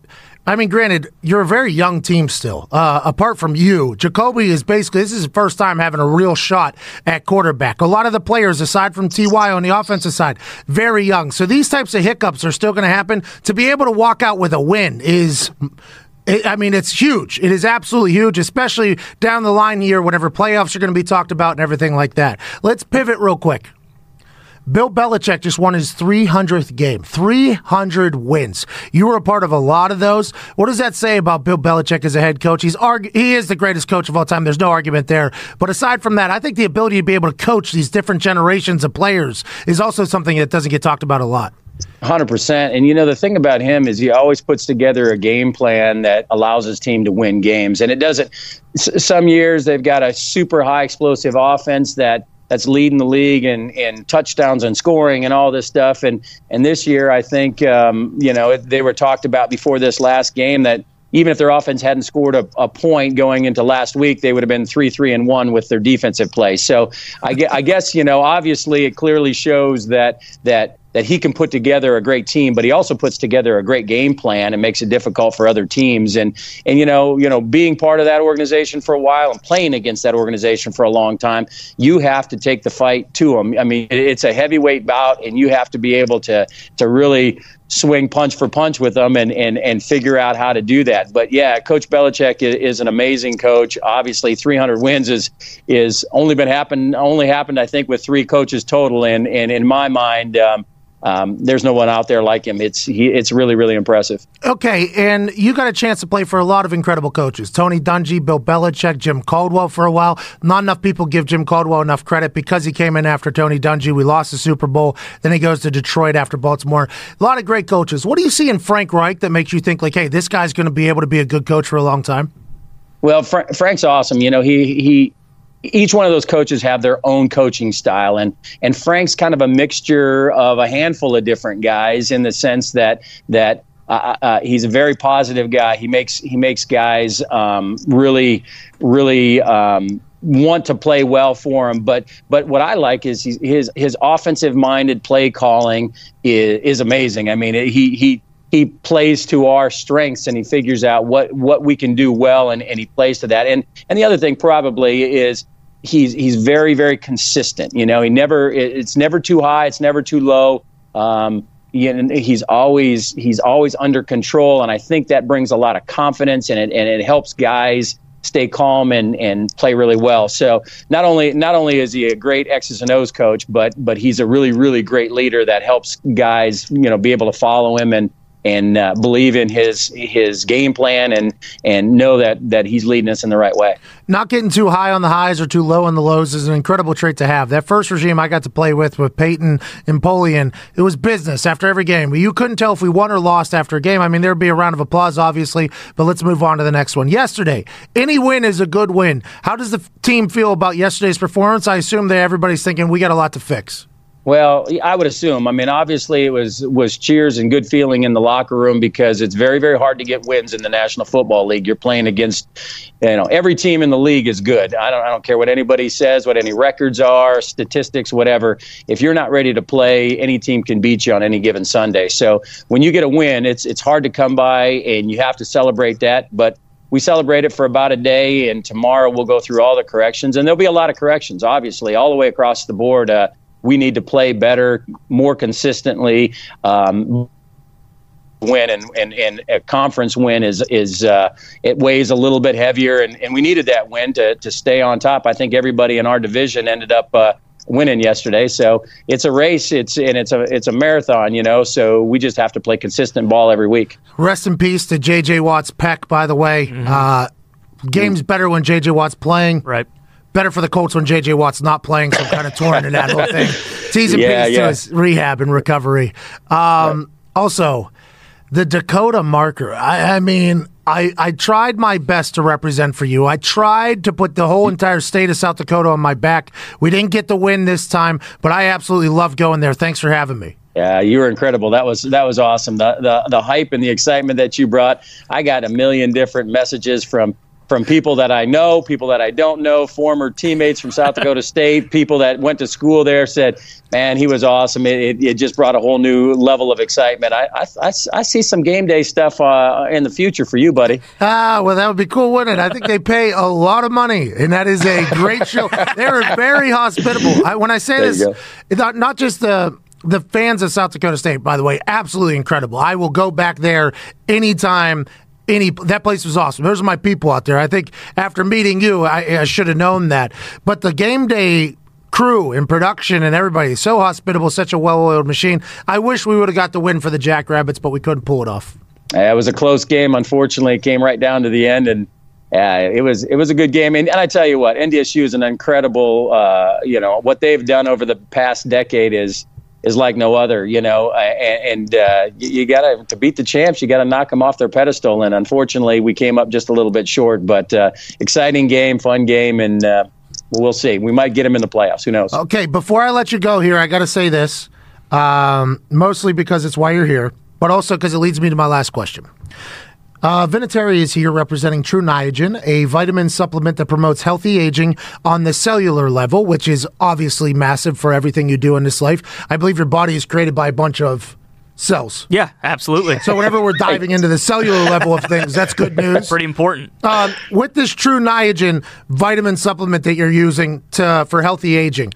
I mean, granted, you're a very young team still. Uh, apart from you, Jacoby is basically this is his first time having a real shot at quarterback. A lot of the players, aside from Ty on the offensive side, very young. So these types of hiccups are still going to happen. To be able to walk out with a win is. I mean, it's huge. It is absolutely huge, especially down the line here, whenever playoffs are going to be talked about and everything like that. Let's pivot real quick. Bill Belichick just won his 300th game. 300 wins. You were a part of a lot of those. What does that say about Bill Belichick as a head coach? He's argu- he is the greatest coach of all time. There's no argument there. But aside from that, I think the ability to be able to coach these different generations of players is also something that doesn't get talked about a lot. 100%. And you know, the thing about him is he always puts together a game plan that allows his team to win games. And it doesn't, some years they've got a super high explosive offense that that's leading the league in, in touchdowns and scoring and all this stuff. And and this year, I think um, you know they were talked about before this last game that even if their offense hadn't scored a, a point going into last week, they would have been three three and one with their defensive play. So I, I guess you know obviously it clearly shows that that that he can put together a great team, but he also puts together a great game plan and makes it difficult for other teams. And and you know, you know, being part of that organization for a while and playing against that organization for a long time, you have to take the fight to them. I mean, it's a heavyweight bout, and you have to be able to to really swing punch for punch with them and, and, and figure out how to do that. But yeah, Coach Belichick is, is, an amazing coach. Obviously, 300 wins is is only been happened only happened I think with three coaches total. And and in my mind, um, um, there's no one out there like him. It's he, it's really really impressive. Okay, and you got a chance to play for a lot of incredible coaches: Tony Dungy, Bill Belichick, Jim Caldwell for a while. Not enough people give Jim Caldwell enough credit because he came in after Tony Dungy. We lost the Super Bowl. Then he goes to Detroit after Baltimore. A lot of great coaches. What do you see in Frank Reich that makes you think like, hey, this guy's going to be able to be a good coach for a long time? Well, Fra- Frank's awesome. You know, he he each one of those coaches have their own coaching style and and Frank's kind of a mixture of a handful of different guys in the sense that that uh, uh, uh, he's a very positive guy. He makes he makes guys um, really really um, want to play well for him. But but what I like is his his offensive minded play calling is, is amazing. I mean he he he plays to our strengths and he figures out what what we can do well and, and he plays to that. And and the other thing probably is he's he's very very consistent. You know, he never it's never too high, it's never too low. Um, he's always he's always under control, and I think that brings a lot of confidence and it and it helps guys stay calm and and play really well. So not only not only is he a great X's and O's coach, but but he's a really really great leader that helps guys you know be able to follow him and and uh, believe in his his game plan and and know that that he's leading us in the right way. Not getting too high on the highs or too low on the lows is an incredible trait to have. That first regime I got to play with with Peyton and Polian, it was business after every game. You couldn't tell if we won or lost after a game. I mean, there'd be a round of applause, obviously, but let's move on to the next one. Yesterday, any win is a good win. How does the team feel about yesterday's performance? I assume that everybody's thinking we got a lot to fix. Well, I would assume. I mean, obviously, it was was cheers and good feeling in the locker room because it's very, very hard to get wins in the National Football League. You're playing against, you know, every team in the league is good. I don't, I don't care what anybody says, what any records are, statistics, whatever. If you're not ready to play, any team can beat you on any given Sunday. So when you get a win, it's it's hard to come by, and you have to celebrate that. But we celebrate it for about a day, and tomorrow we'll go through all the corrections, and there'll be a lot of corrections, obviously, all the way across the board. Uh, we need to play better, more consistently. Um, win and, and, and a conference win is is uh, it weighs a little bit heavier and, and we needed that win to, to stay on top. I think everybody in our division ended up uh, winning yesterday. So it's a race. It's and it's a it's a marathon, you know. So we just have to play consistent ball every week. Rest in peace to J.J. Watt's pec. By the way, uh, game's better when J.J. Watt's playing. Right. Better for the Colts when J.J. Watt's not playing, so kind of torn in that whole thing. T's and Yeah, P's yeah. to his rehab and recovery. Um, Also, the Dakota marker. I, I mean, I, I tried my best to represent for you. I tried to put the whole entire state of South Dakota on my back. We didn't get the win this time, but I absolutely love going there. Thanks for having me. Yeah, you were incredible. That was that was awesome. The, the the hype and the excitement that you brought. I got a million different messages from from people that I know, people that I don't know, former teammates from South Dakota State, people that went to school there said, "Man, he was awesome." It, it, it just brought a whole new level of excitement. I I, I, I see some game day stuff uh, in the future for you, buddy. Ah, well, that would be cool, wouldn't it? I think they pay a lot of money, and that is a great show. They're very hospitable. I, when I say There this, not, not just the the fans of South Dakota State, by the way, absolutely incredible. I will go back there anytime. Any that place was awesome. Those are my people out there. I think after meeting you, I, I should have known that. But the game day crew and production and everybody so hospitable, such a well-oiled machine. I wish we would have got the win for the Jackrabbits, but we couldn't pull it off. It was a close game. Unfortunately, it came right down to the end, and uh, it was it was a good game. And, and I tell you what, NDSU is an incredible. Uh, you know what they've done over the past decade is is like no other. You know, uh, and, uh, you, you got to to beat the champs. You got to knock them off their pedestal. And unfortunately, we came up just a little bit short. But uh, exciting game, fun game, and uh, we'll see. We might get them in the playoffs. Who knows? Okay, before I let you go here, I got to say this, um, mostly because it's why you're here, but also because it leads me to my last question. Uh, is here representing True Niagen, a vitamin supplement that promotes healthy aging on the cellular level, which is obviously massive for everything you do in this life. I believe your body is created by a bunch of cells. Yeah, absolutely. So whenever we're diving into the cellular level of things, that's good news. Pretty important. Um, with this True Niagen vitamin supplement that you're using to for healthy aging,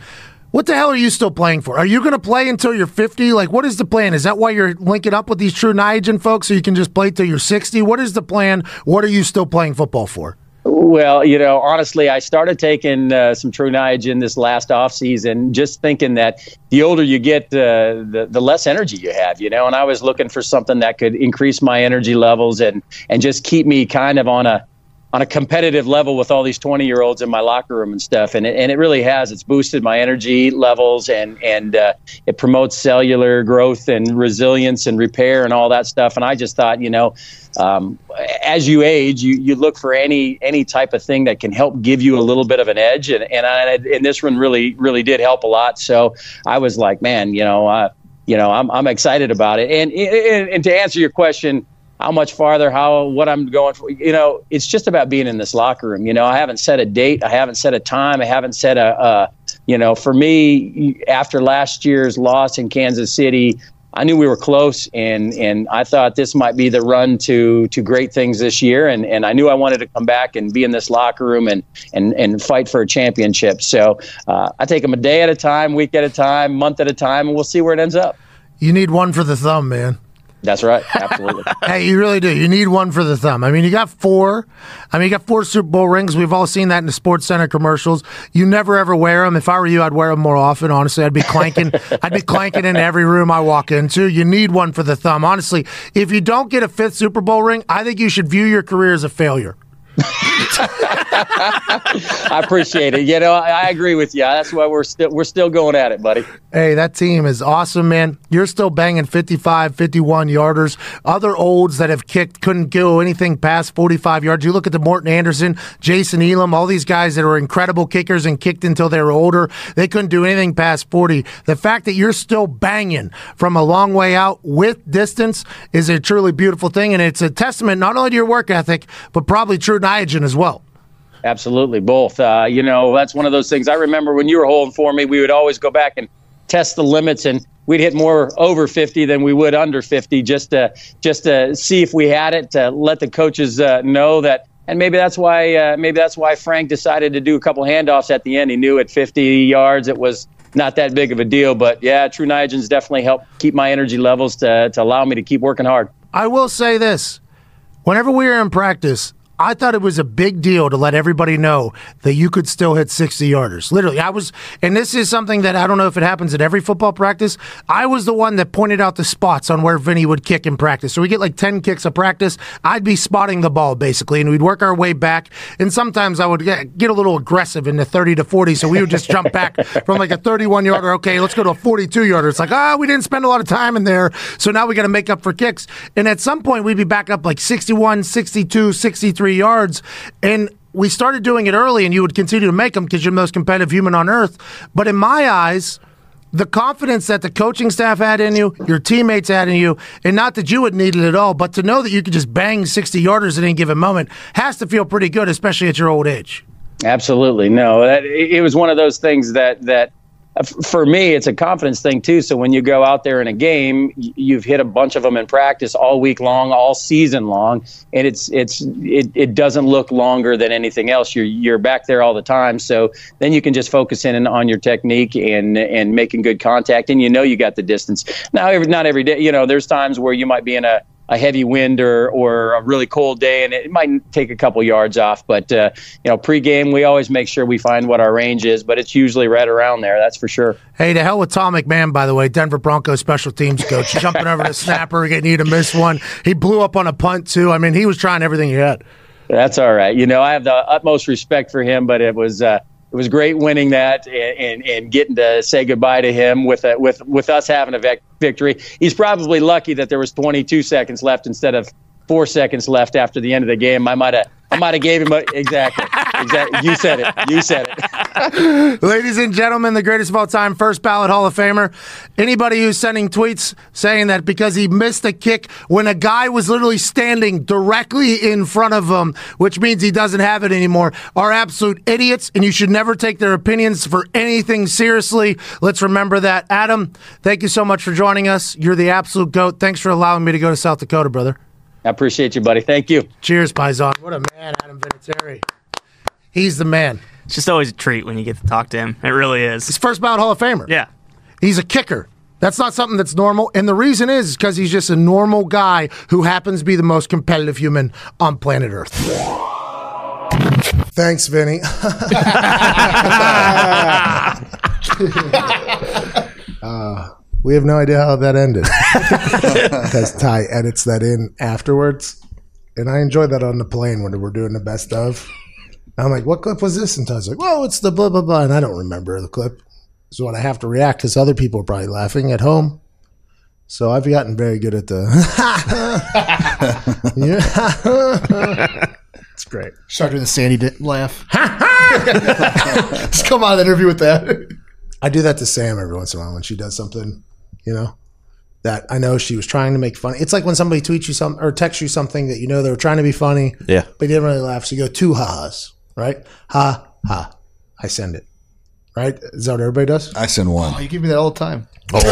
what the hell are you still playing for? Are you going to play until you're 50? Like, what is the plan? Is that why you're linking up with these True Niagen folks so you can just play till you're 60? What is the plan? What are you still playing football for? Well, you know, honestly, I started taking uh, some True Niagen this last off season, just thinking that the older you get, uh, the the less energy you have. You know, and I was looking for something that could increase my energy levels and and just keep me kind of on a on a competitive level with all these 20 year olds in my locker room and stuff. And it, and it really has. It's boosted my energy levels and, and uh, it promotes cellular growth and resilience and repair and all that stuff. And I just thought, you know, um, as you age, you, you look for any any type of thing that can help give you a little bit of an edge. And and, I, and this one really really did help a lot. So I was like, man, you know, uh, you know, I'm I'm excited about it. And and, and to answer your question, how much farther, how what I'm going for. You know, it's just about being in this locker room. You know, I haven't set a date, I haven't set a time, I haven't set a, you know, for me after last year's loss in Kansas City, I knew we were close, and and I thought this might be the run to to great things this year, and and I knew I wanted to come back and be in this locker room and and and fight for a championship. So uh, I take them a day at a time, week at a time, month at a time, and we'll see where it ends up. You need one for the thumb, man. That's right. Absolutely. Hey, you really do. You need one for the thumb. I mean, you got four. I mean, you got four Super Bowl rings. We've all seen that in the Sports Center commercials. You never ever wear them. If I were you, I'd wear them more often. Honestly, I'd be clanking. I'd be clanking in every room I walk into. You need one for the thumb. Honestly, if you don't get a fifth Super Bowl ring, I think you should view your career as a failure. I appreciate it. You know, I, I agree with you. That's why we're still we're still going at it, buddy. Hey, that team is awesome, man. You're still banging 55, 51 yarders. Other olds that have kicked couldn't go anything past 45 yards. You look at the Morten Andersen, Jason Elam, all these guys that are incredible kickers and kicked until they were older. They couldn't do anything past 40. The fact that you're still banging from a long way out with distance is a truly beautiful thing. And it's a testament not only to your work ethic, but probably true Niagen as well. Absolutely, both. Uh, you know, that's one of those things. I remember when you were holding for me, we would always go back and test the limits, and we'd hit more over 50 than we would under 50, just to just to see if we had it. To let the coaches uh, know that, and maybe that's why uh, maybe that's why Frank decided to do a couple handoffs at the end. He knew at 50 yards it was not that big of a deal, but yeah, True Niagen's definitely helped keep my energy levels to to allow me to keep working hard. I will say this. Whenever we were in practice, I thought it was a big deal to let everybody know that you could still hit 60 yarders. Literally, I was, and this is something that I don't know if it happens at every football practice. I was the one that pointed out the spots on where Vinny would kick in practice. So we get like 10 kicks a practice. I'd be spotting the ball basically, and we'd work our way back. And sometimes I would get, get a little aggressive in the 30 to 40. So we would just jump back from like a 31 yarder. Okay, let's go to a 42 yarder. It's like, ah, we didn't spend a lot of time in there. So now we got to make up for kicks. And at some point, we'd be back up like 61, 62, 63 yards. And we started doing it early, and you would continue to make them because you're the most competitive human on earth. But in my eyes, the confidence that the coaching staff had in you, your teammates had in you, and not that you would need it at all, but to know that you could just bang 60 yarders at any given moment has to feel pretty good, especially at your old age. Absolutely, no. That, it was one of those things that that for me, it's a confidence thing too. So when you go out there in a game, you've hit a bunch of them in practice all week long, all season long, and it's it's it, it doesn't look longer than anything else. You're you're back there all the time, so then you can just focus in on your technique and and making good contact, and you know you got the distance. Now, every, not every day, you know, there's times where you might be in a a heavy wind or, or a really cold day, and it might take a couple yards off. But uh, you know, pregame we always make sure we find what our range is, but it's usually right around there. That's for sure. Hey, to hell with Tom McMahon, by the way, Denver Broncos special teams coach, jumping over the snapper, getting you to miss one. He blew up on a punt, too. I mean, he was trying everything he had. That's all right. You know, I have the utmost respect for him, but it was uh, it was great winning that and, and, and getting to say goodbye to him with a, with with us having a vic- victory. He's probably lucky that there was 22 seconds left instead of four seconds left after the end of the game. I might have I might have gave him a, exactly exactly. You said it. You said it. Ladies and gentlemen, the greatest of all time, first ballot Hall of Famer. Anybody who's sending tweets saying that because he missed a kick when a guy was literally standing directly in front of him, which means he doesn't have it anymore, are absolute idiots, and you should never take their opinions for anything seriously. Let's remember that. Adam, thank you so much for joining us. You're the absolute GOAT. Thanks for allowing me to go to South Dakota, brother. I appreciate you, buddy. Thank you. Cheers, Paisan. What a man, Adam Vinatieri. He's the man. It's just always a treat when you get to talk to him. It really is. He's first ballot Hall of Famer. Yeah. He's a kicker. That's not something that's normal. And the reason is because he's just a normal guy who happens to be the most competitive human on planet Earth. Thanks, Vinny. Uh, we have no idea how that ended because Ty edits that in afterwards. And I enjoy that on the plane when we're doing the best of. I'm like, what clip was this? And Ty's like, well, it's the blah, blah, blah. And I don't remember the clip. So when I have to react, because other people are probably laughing at home. So I've gotten very good at the. Yeah. it's great. Start doing the Sandy di- laugh. Just come on, the interview with that. I do that to Sam every once in a while when she does something, you know, that I know she was trying to make fun. It's like when somebody tweets you something or texts you something that you know they were trying to be funny, Yeah. but you didn't really laugh. So you go two ha-has, right? Ha, ha. I send it. Right? Is that what everybody does? I send one. Oh, you give me that all the time. Oh.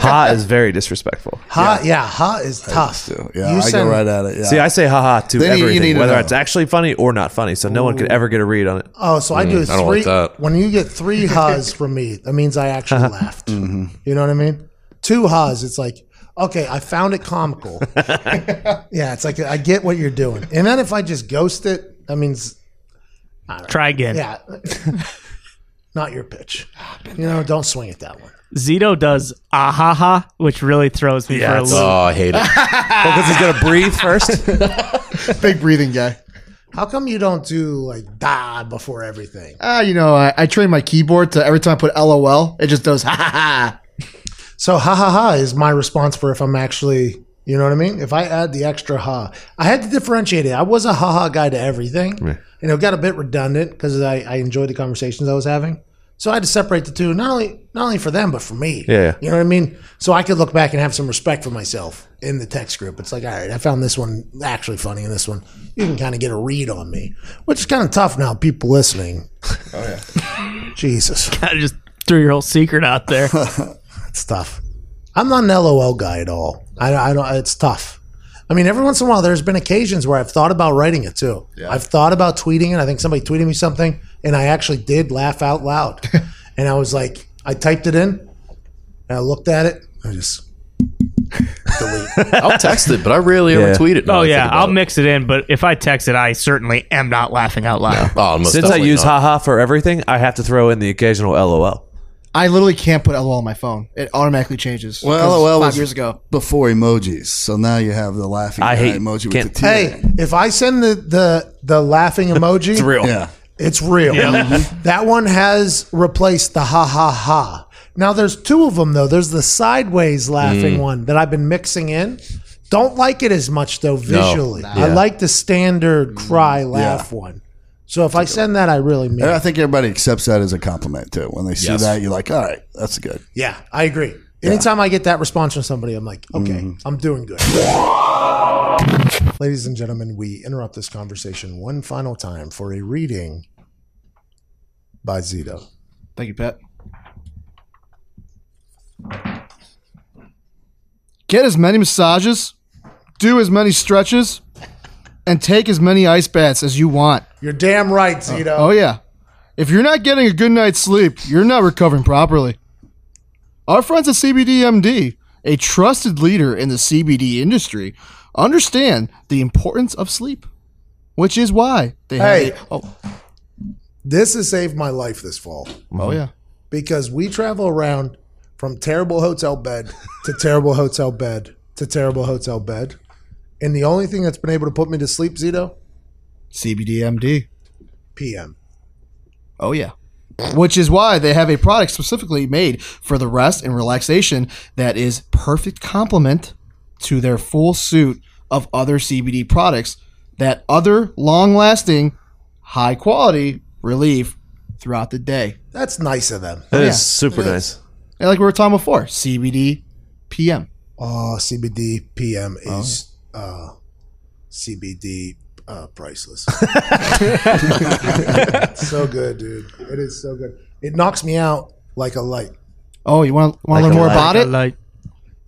Ha is very disrespectful. Ha, yeah, ha is tough. Yeah, You I send- go right at it. Yeah. See, I say haha to Then you- you everything, need to whether know. it's actually funny or not funny, so no one could ever get a read on it. Oh, so I mm. do I don't three. like that. When you get three ha's from me, that means I actually uh-huh. laughed. Mm-hmm. You know what I mean? two ha's, it's like, okay, I found it comical. yeah, it's like I get what you're doing. And then if I just ghost it, that means Try again. yeah, not your pitch. You know, don't swing it that one. Zito does ahaha, which really throws me for a loop. Oh, I hate it. Because he's gonna breathe first. Big breathing guy. How come you don't do like da before everything? Ah, you know, I, I train my keyboard to every time I put LOL, it just does ha ha ha. So ha ha ha is my response for if I'm actually, you know what I mean? If I add the extra ha, I had to differentiate it. I was a ha ha guy to everything, and it got a bit redundant because I, I enjoyed the conversations I was having. So I had to separate the two, not only not only for them but for me. Yeah. you know what I mean. So I could look back and have some respect for myself in the text group. It's like, all right, I found this one actually funny, and this one you can kind of get a read on me, which is kind of tough now. People listening. Oh yeah, Jesus. I just threw your whole secret out there. It's tough. I'm not an LOL guy at all. I, I don't. It's tough. I mean, every once in a while, there's been occasions where I've thought about writing it too. I've thought about tweeting it. I think somebody tweeted me something, and I actually did laugh out loud. and I was like, I typed it in, and I looked at it. I just delete. I'll text it, but I rarely ever tweet it. oh yeah, I'll it. mix it in, but if I text it, I certainly am not laughing out loud. Oh, Since I use not. haha for everything, I have to throw in the occasional LOL. I literally can't put LOL on my phone. It automatically changes. Well, 'Cause LOL five was years ago. before emojis, so now you have the laughing I hate- emoji with can't- the tear. hey, if I send the the the laughing emoji, it's real. yeah, It's real. Mm-hmm. That one has replaced the ha ha ha. Now there's two of them though. There's the sideways laughing mm. one that I've been mixing in. Don't like it as much though visually. I Yeah. like the standard cry mm. laugh one. So if I send that, I really mean. And I it. think everybody accepts that as a compliment too. When they see Yes. that, you're like, all right, that's good. Yeah, I agree. Anytime I get that response from somebody, I'm like, okay, mm-hmm. I'm doing good. Ladies and gentlemen, we interrupt this conversation one final time for a reading by Zito. Thank you, Pat. Get as many massages, do as many stretches, and take as many ice baths as you want. You're damn right, oh. Zito. Oh, yeah. If you're not getting a good night's sleep, you're not recovering properly. Our friends at CBDMD, a trusted leader in the CBD industry, understand the importance of sleep, which is why they Hey. have. Oh, This has saved my life this fall. oh, yeah. because we travel around from terrible hotel bed to terrible hotel bed to terrible hotel bed. And the only thing that's been able to put me to sleep, Zito, CBDMD. PM. Oh yeah. Which is why they have a product specifically made for the rest and relaxation that is perfect complement to their full suit of other CBD products that other long-lasting, high quality relief throughout the day. That's nice of them. That is yeah. super nice. And like we were talking before, CBD PM. Oh, CBD PM oh, is uh, CBD uh, priceless. so good, dude. It is so good. It knocks me out like a light. Oh, you want to Like learn a more light. about it? Like,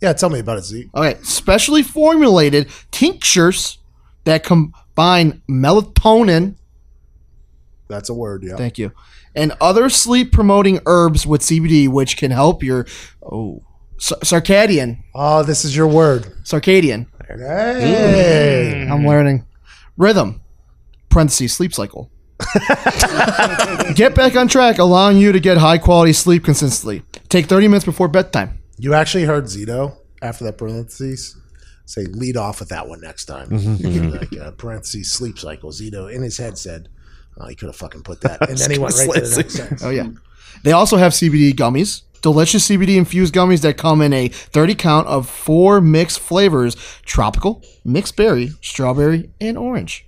Yeah, tell me about it, Z. Okay, specially formulated tinctures that combine melatonin That's a word, yeah. Thank you. And other sleep promoting herbs with CBD, which can help your oh c- circadian Oh, this is your word. circadian. Hey. I'm learning rhythm. Parentheses sleep cycle. get back on track, allowing you to get high quality sleep consistently. Take 30 minutes before bedtime. You actually heard Zito after that parentheses say lead off with that one next time. like uh, parentheses sleep cycle. Zito in his head said, "Oh, he could have fucking put that," and then he went right to the next sentence. Oh yeah. They also have CBD gummies. Delicious CBD infused gummies that come in a 30 count of four mixed flavors tropical, mixed berry, strawberry, and orange.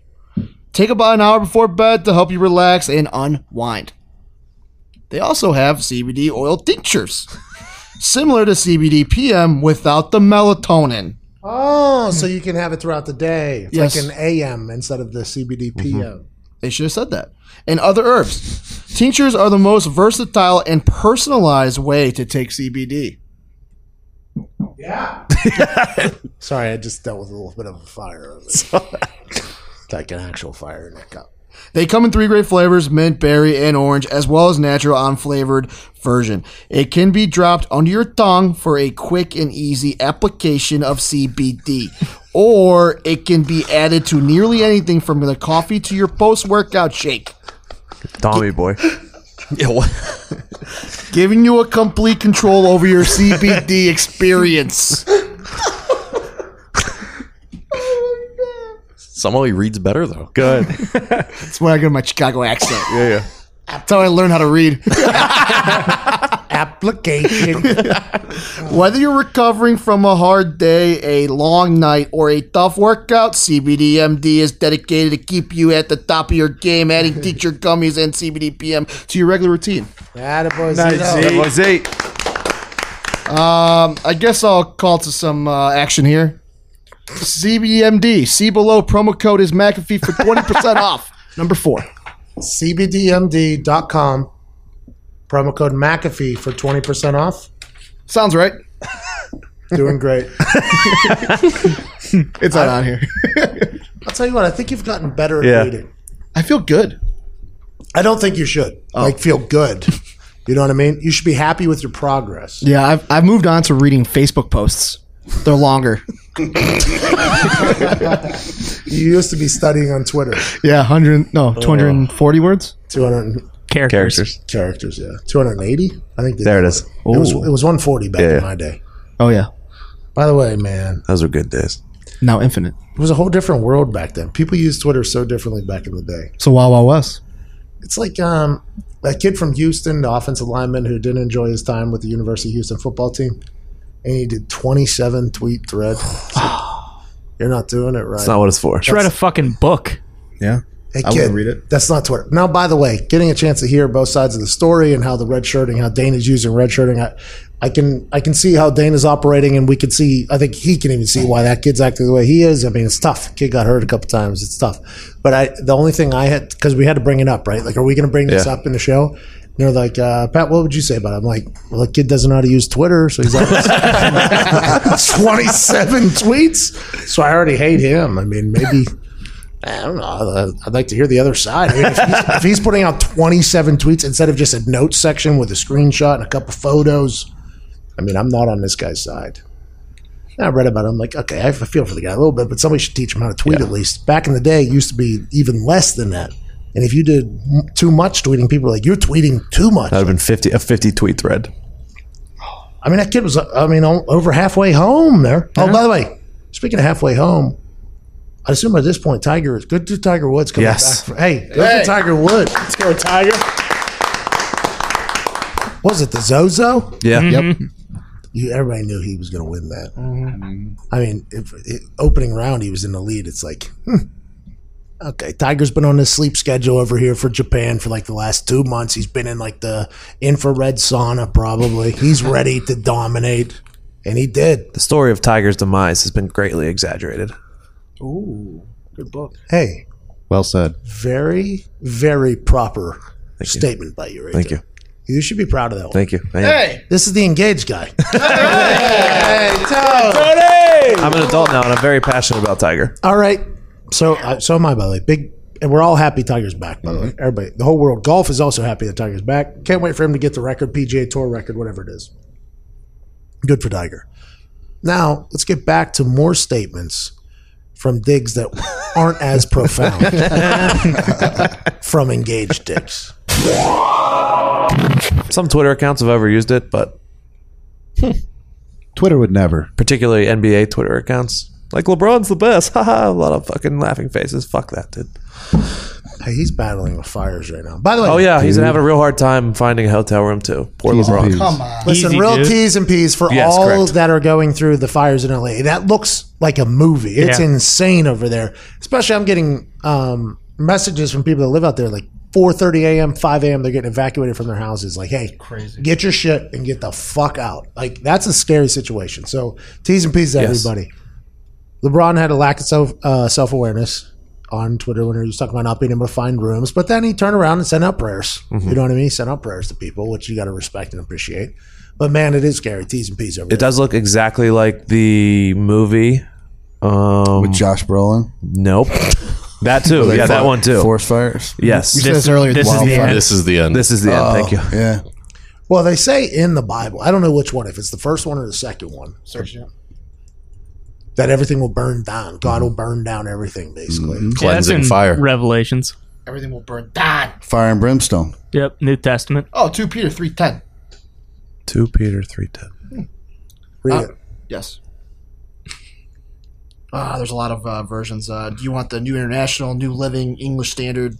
Take about an hour before bed to help you relax and unwind. They also have CBD oil tinctures, similar to CBD PM without the melatonin. Oh, so you can have it throughout the day. It's Yes. like an AM instead of the CBD PM. Mm-hmm. They should have said that. And other herbs. Tinctures are the most versatile and personalized way to take CBD. Yeah. Sorry, I just dealt with a little bit of a fire. like an actual fire in that cup. They come in three great flavors mint, berry, and orange, as well as natural unflavored version. It can be dropped under your tongue for a quick and easy application of CBD. Or it can be added to nearly anything from the coffee to your post workout shake, Tommy boy. Giving you a complete control over your CBD experience. Somehow he reads better though. Good. That's where I get my Chicago accent. Yeah, yeah. That's how I learned how to read. Application. Whether you're recovering from a hard day, a long night, or a tough workout, CBDMD is dedicated to keep you at the top of your game, adding teacher gummies and CBD PM to your regular routine. Attaboy, Nice, Zito. Z. That was eight. Um, I guess I'll call to some uh, action here. CBDMD, see below. Promo code is McAfee for 20% off. Number four. CBDMD.com. Promo code McAfee for 20% off. Sounds right. Doing great. It's not on here. I'll tell you what, I think you've gotten better at Yeah. reading. I feel good. I don't think you should. Oh. Like, feel good. You know what I mean? You should be happy with your progress. Yeah, I've, I've moved on to reading Facebook posts. They're longer. You used to be studying on Twitter. Yeah, 100, no, 240 words? 200 Characters. Characters. characters, yeah. 280? I think they- There it is. It was, it was 140 back Yeah. in my day. Oh, yeah. By the way, man, Those were good days. Now infinite. it was a whole different world back then. People used Twitter so differently back in the day. So Wild Wild West. It's like um, that kid from Houston, the offensive lineman who didn't enjoy his time with the University of Houston football team, and he did 27 tweet thread. Like, You're not doing it right. That's not what it's for. Just read a fucking book. Yeah. Hey, I kid, wouldn't read it. That's not Twitter. Now, by the way, getting a chance to hear both sides of the story and how the red shirting, how Dana's using red shirting, I, I can I can see how Dana's operating, and we can see. I think he can even see why that kid's acting the way he is. I mean, it's tough. Kid got hurt a couple times. It's tough. But I, the only thing I had because we had to bring it up, right? Like, are we going to bring this Yeah. up in the show? They're like, uh, Pat, what would you say about it? I'm like, well, the kid doesn't know how to use Twitter, so he's like 27 tweets. So I already hate him. I mean, maybe I don't know. I'd like to hear the other side. I mean, if, he's, if he's putting out 27 tweets instead of just a note section with a screenshot and a couple photos, I mean, I'm not on this guy's side. And I read about it. I'm like, okay, I feel for the guy a little bit, but somebody should teach him how to tweet at least. Back in the day, it used to be even less than that. And if you did too much tweeting, people were like, you're tweeting too much. That would have been 50, a 50 tweet thread. I mean, that kid was, I mean, over halfway home there. Oh, by the way, speaking of halfway home, I assume at this point, Tiger is good to Tiger Woods coming Yes. back. For, hey, good to Tiger Woods. Let's go, Tiger. Was it the Zozo? Yeah. Yep. You, everybody knew he was going to win that. I mean, if, it, opening round, he was in the lead. It's like, hmm. Okay, Tiger's been on his sleep schedule over here for Japan for like the last two months. He's been in like the infrared sauna, probably. He's ready to dominate, and he did. The story of Tiger's demise has been greatly exaggerated. Ooh, good book. Hey, Well said. very, very proper statement by you. Right Thank there. you. You should be proud of that one. Thank you. Hey. This is the engaged guy. I'm an adult now, and I'm very passionate about Tiger. All right. So, uh, so am I, by the way. Big, and we're all happy Tiger's back. By the way, everybody, the whole world, golf is also happy that Tiger's back. Can't wait for him to get the record, PGA Tour record, whatever it is. Good for Tiger. Now, let's get back to more statements from Diggs that aren't as profound from engaged Diggs. Some Twitter accounts have overused it, but Twitter would never. particularly NBA Twitter accounts. Like LeBron's the best. Haha. A lot of fucking laughing faces. Fuck that, dude. Hey, he's battling with fires right now. By the way, Oh yeah, he's having a real hard time finding a hotel room too. Poor T's and LeBron. P's. Come on. Listen, Easy, real dude. T's and P's for Yes, all correct. that are going through the fires in LA. That looks like a movie. It's Yeah. insane over there. Especially, I'm getting um, messages from people that live out there like 4:30 a.m., 5 a.m. They're getting evacuated from their houses. Like, hey, crazy, get your shit and get the fuck out. Like, that's a scary situation. So, T's and P's to Yes. everybody. LeBron had a lack of self uh, self awareness on Twitter when he was talking about not being able to find rooms, but then he turned around and sent out prayers. Mm-hmm. You know what I mean? He sent out prayers to people, which you got to respect and appreciate. But man, it is scary. T's and P's over It there. does look exactly like the movie. Um, with Josh Brolin. nope. That too. Yeah, that one too. Forest fires. Yes. You said this earlier. This is the end. This is the end. This is the end. Thank you. Yeah. Well, they say in the Bible, I don't know which one, if it's the first one or the second one, Search it up. That everything will burn down. God will burn down everything, basically. Yeah, that's Cleansing in fire. Revelations. Everything will burn down. Fire and brimstone. Yep, New Testament. Oh, 2 Peter 3.10. Two Peter three ten. Read Uh, it. Yes. Ah, there's a lot of uh, versions. Uh, do you want the New International, New Living, English Standard?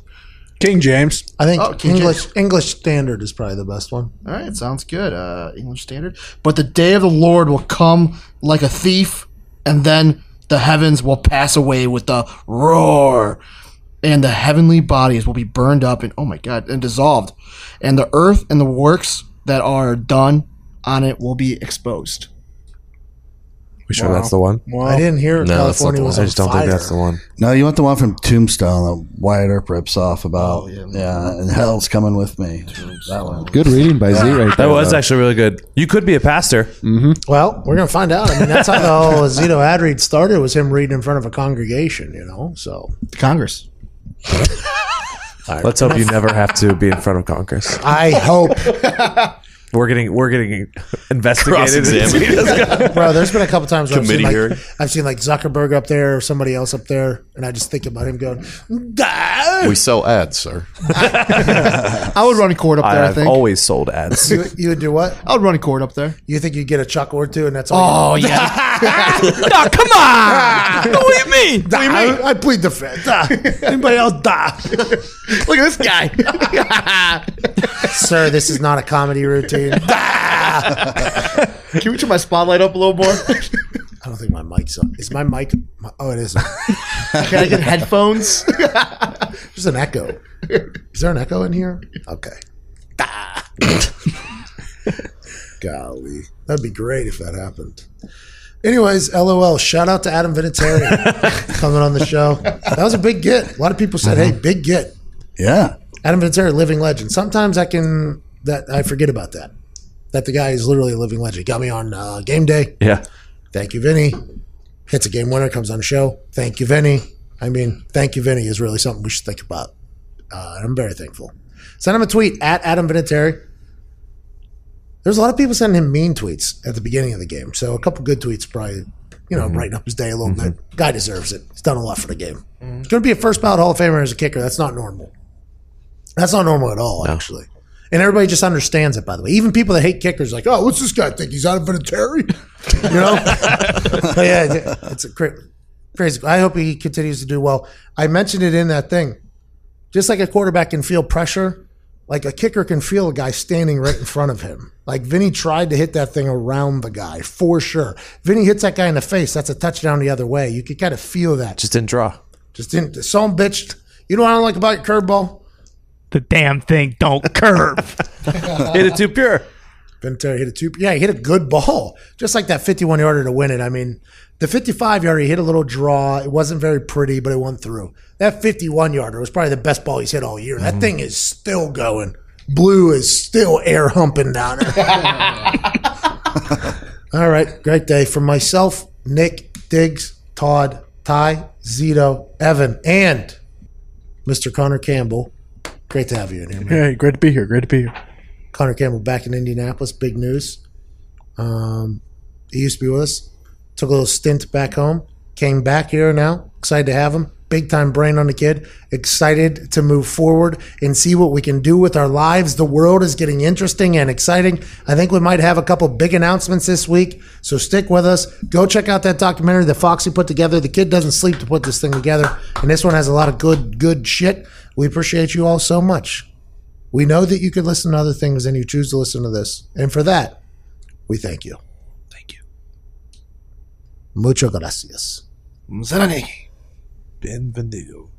King James. I think Oh, King English English Standard is probably the best one. All right, sounds good. Uh, English Standard. But the day of the Lord will come like a thief, and then the heavens will pass away with a roar, and the heavenly bodies will be burned up and oh my god, and dissolved, and the earth and the works that are done on it will be exposed. We sure that's the one? I didn't hear No, that's not California the was one. I on just don't fire. think that's the one. No, you want the one from Tombstone that Wyatt Earp rips off about. Oh, yeah. and hell's coming with me. That one. Good reading by Z right there. That was though. actually really good. You could be a pastor. Mm-hmm. Well, we're gonna find out. I mean, that's how the whole Zito ad read started. Was him reading in front of a congregation, you know. So Congress. Let's hope you never have to be in front of Congress. I hope, We're getting we're getting investigated. Bro. There's been a couple times where I've seen, Committee like, hearing. I've seen like Zuckerberg up there or somebody else up there, and I just think about him going, "Gah!" we sell ads, sir. I would run a court up there. I, I've think. always sold ads. You, you would do what? I would run a court up there. You think you'd get a chuckle or two, and that's all? Oh you yeah. no, come on! what do you mean? I, I plead the fifth. Ah. Anybody else? Die. Look at this guy. Sir, this is not a comedy routine. Can we turn my spotlight up a little more? I don't think my mic's on. Is my mic? My, oh, it is. Can I get headphones? There's an echo. Is there an echo in here? Okay. Golly. That'd be great if that happened. Anyways, LOL. Shout out to Adam Vinatieri coming on the show. That was a big get. A lot of people said, hey, mm-hmm. big get. Yeah. Adam Vinatieri, living legend. Sometimes I can, that I forget about that. That the guy is literally a living legend. He got me on uh, game day. yeah. Thank you, Vinny. Hits a game winner, comes on the show. Thank you, Vinny. I mean, thank you, Vinny is really something we should think about. Uh, I'm very thankful. Send him a tweet at Adam Vinatieri. There's a lot of people sending him mean tweets at the beginning of the game. So a couple good tweets probably, you know, brighten up his day a little bit. Guy deserves it. He's done a lot for the game. He's going to be a first ballot Hall of Famer as a kicker. That's not normal. That's not normal at all, actually. And everybody just understands it, by the way. Even people that hate kickers, like, oh, what's this guy think? He's out of Vinatieri? You know? But yeah, it's a cra- crazy. I hope he continues to do well. I mentioned it in that thing. Just like a quarterback can feel pressure, like a kicker can feel a guy standing right in front of him. Like Vinny tried to hit that thing around the guy for sure. Vinny hits that guy in the face. That's a touchdown the other way. You could kind of feel that. Just, didn't draw. just didn't. Him bitched. You know what I don't like about your curveball? The damn thing don't curve. Hit it too pure. Vinatieri hit a two. Yeah, he hit a good ball, just like that 51 yarder to win it. I mean, the 55 yarder he hit a little draw. It wasn't very pretty, but it went through. That 51 yarder was probably the best ball he's hit all year. That mm-hmm. thing is still going. Blue is still air humping down there. all right, great day for myself, Nick, Diggs, Todd, Ty, Zito, Evan, and Mr. Connor Campbell. Great to have you in here, man. Hey, great to be here. Great to be here. Connor Campbell back in Indianapolis. Big news. Um, he used to be with us. Took a little stint back home. Came back here now. Excited to have him. Big time brain on the kid. Excited to move forward and see what we can do with our lives. The world is getting interesting and exciting. I think we might have a couple big announcements this week. So stick with us. Go check out that documentary that Foxy put together. The kid doesn't sleep to put this thing together. And this one has a lot of good, good shit. We appreciate you all so much. We know that you could listen to other things and you choose to listen to this. And for that, we thank you. Thank you. Mucho gracias. Zenanegi. Bienvenido.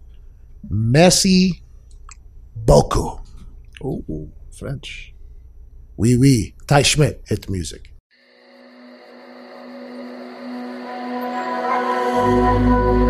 Messi beaucoup. Oh, oh, French. Oui, oui. Ty Schmidt hit the music. Thank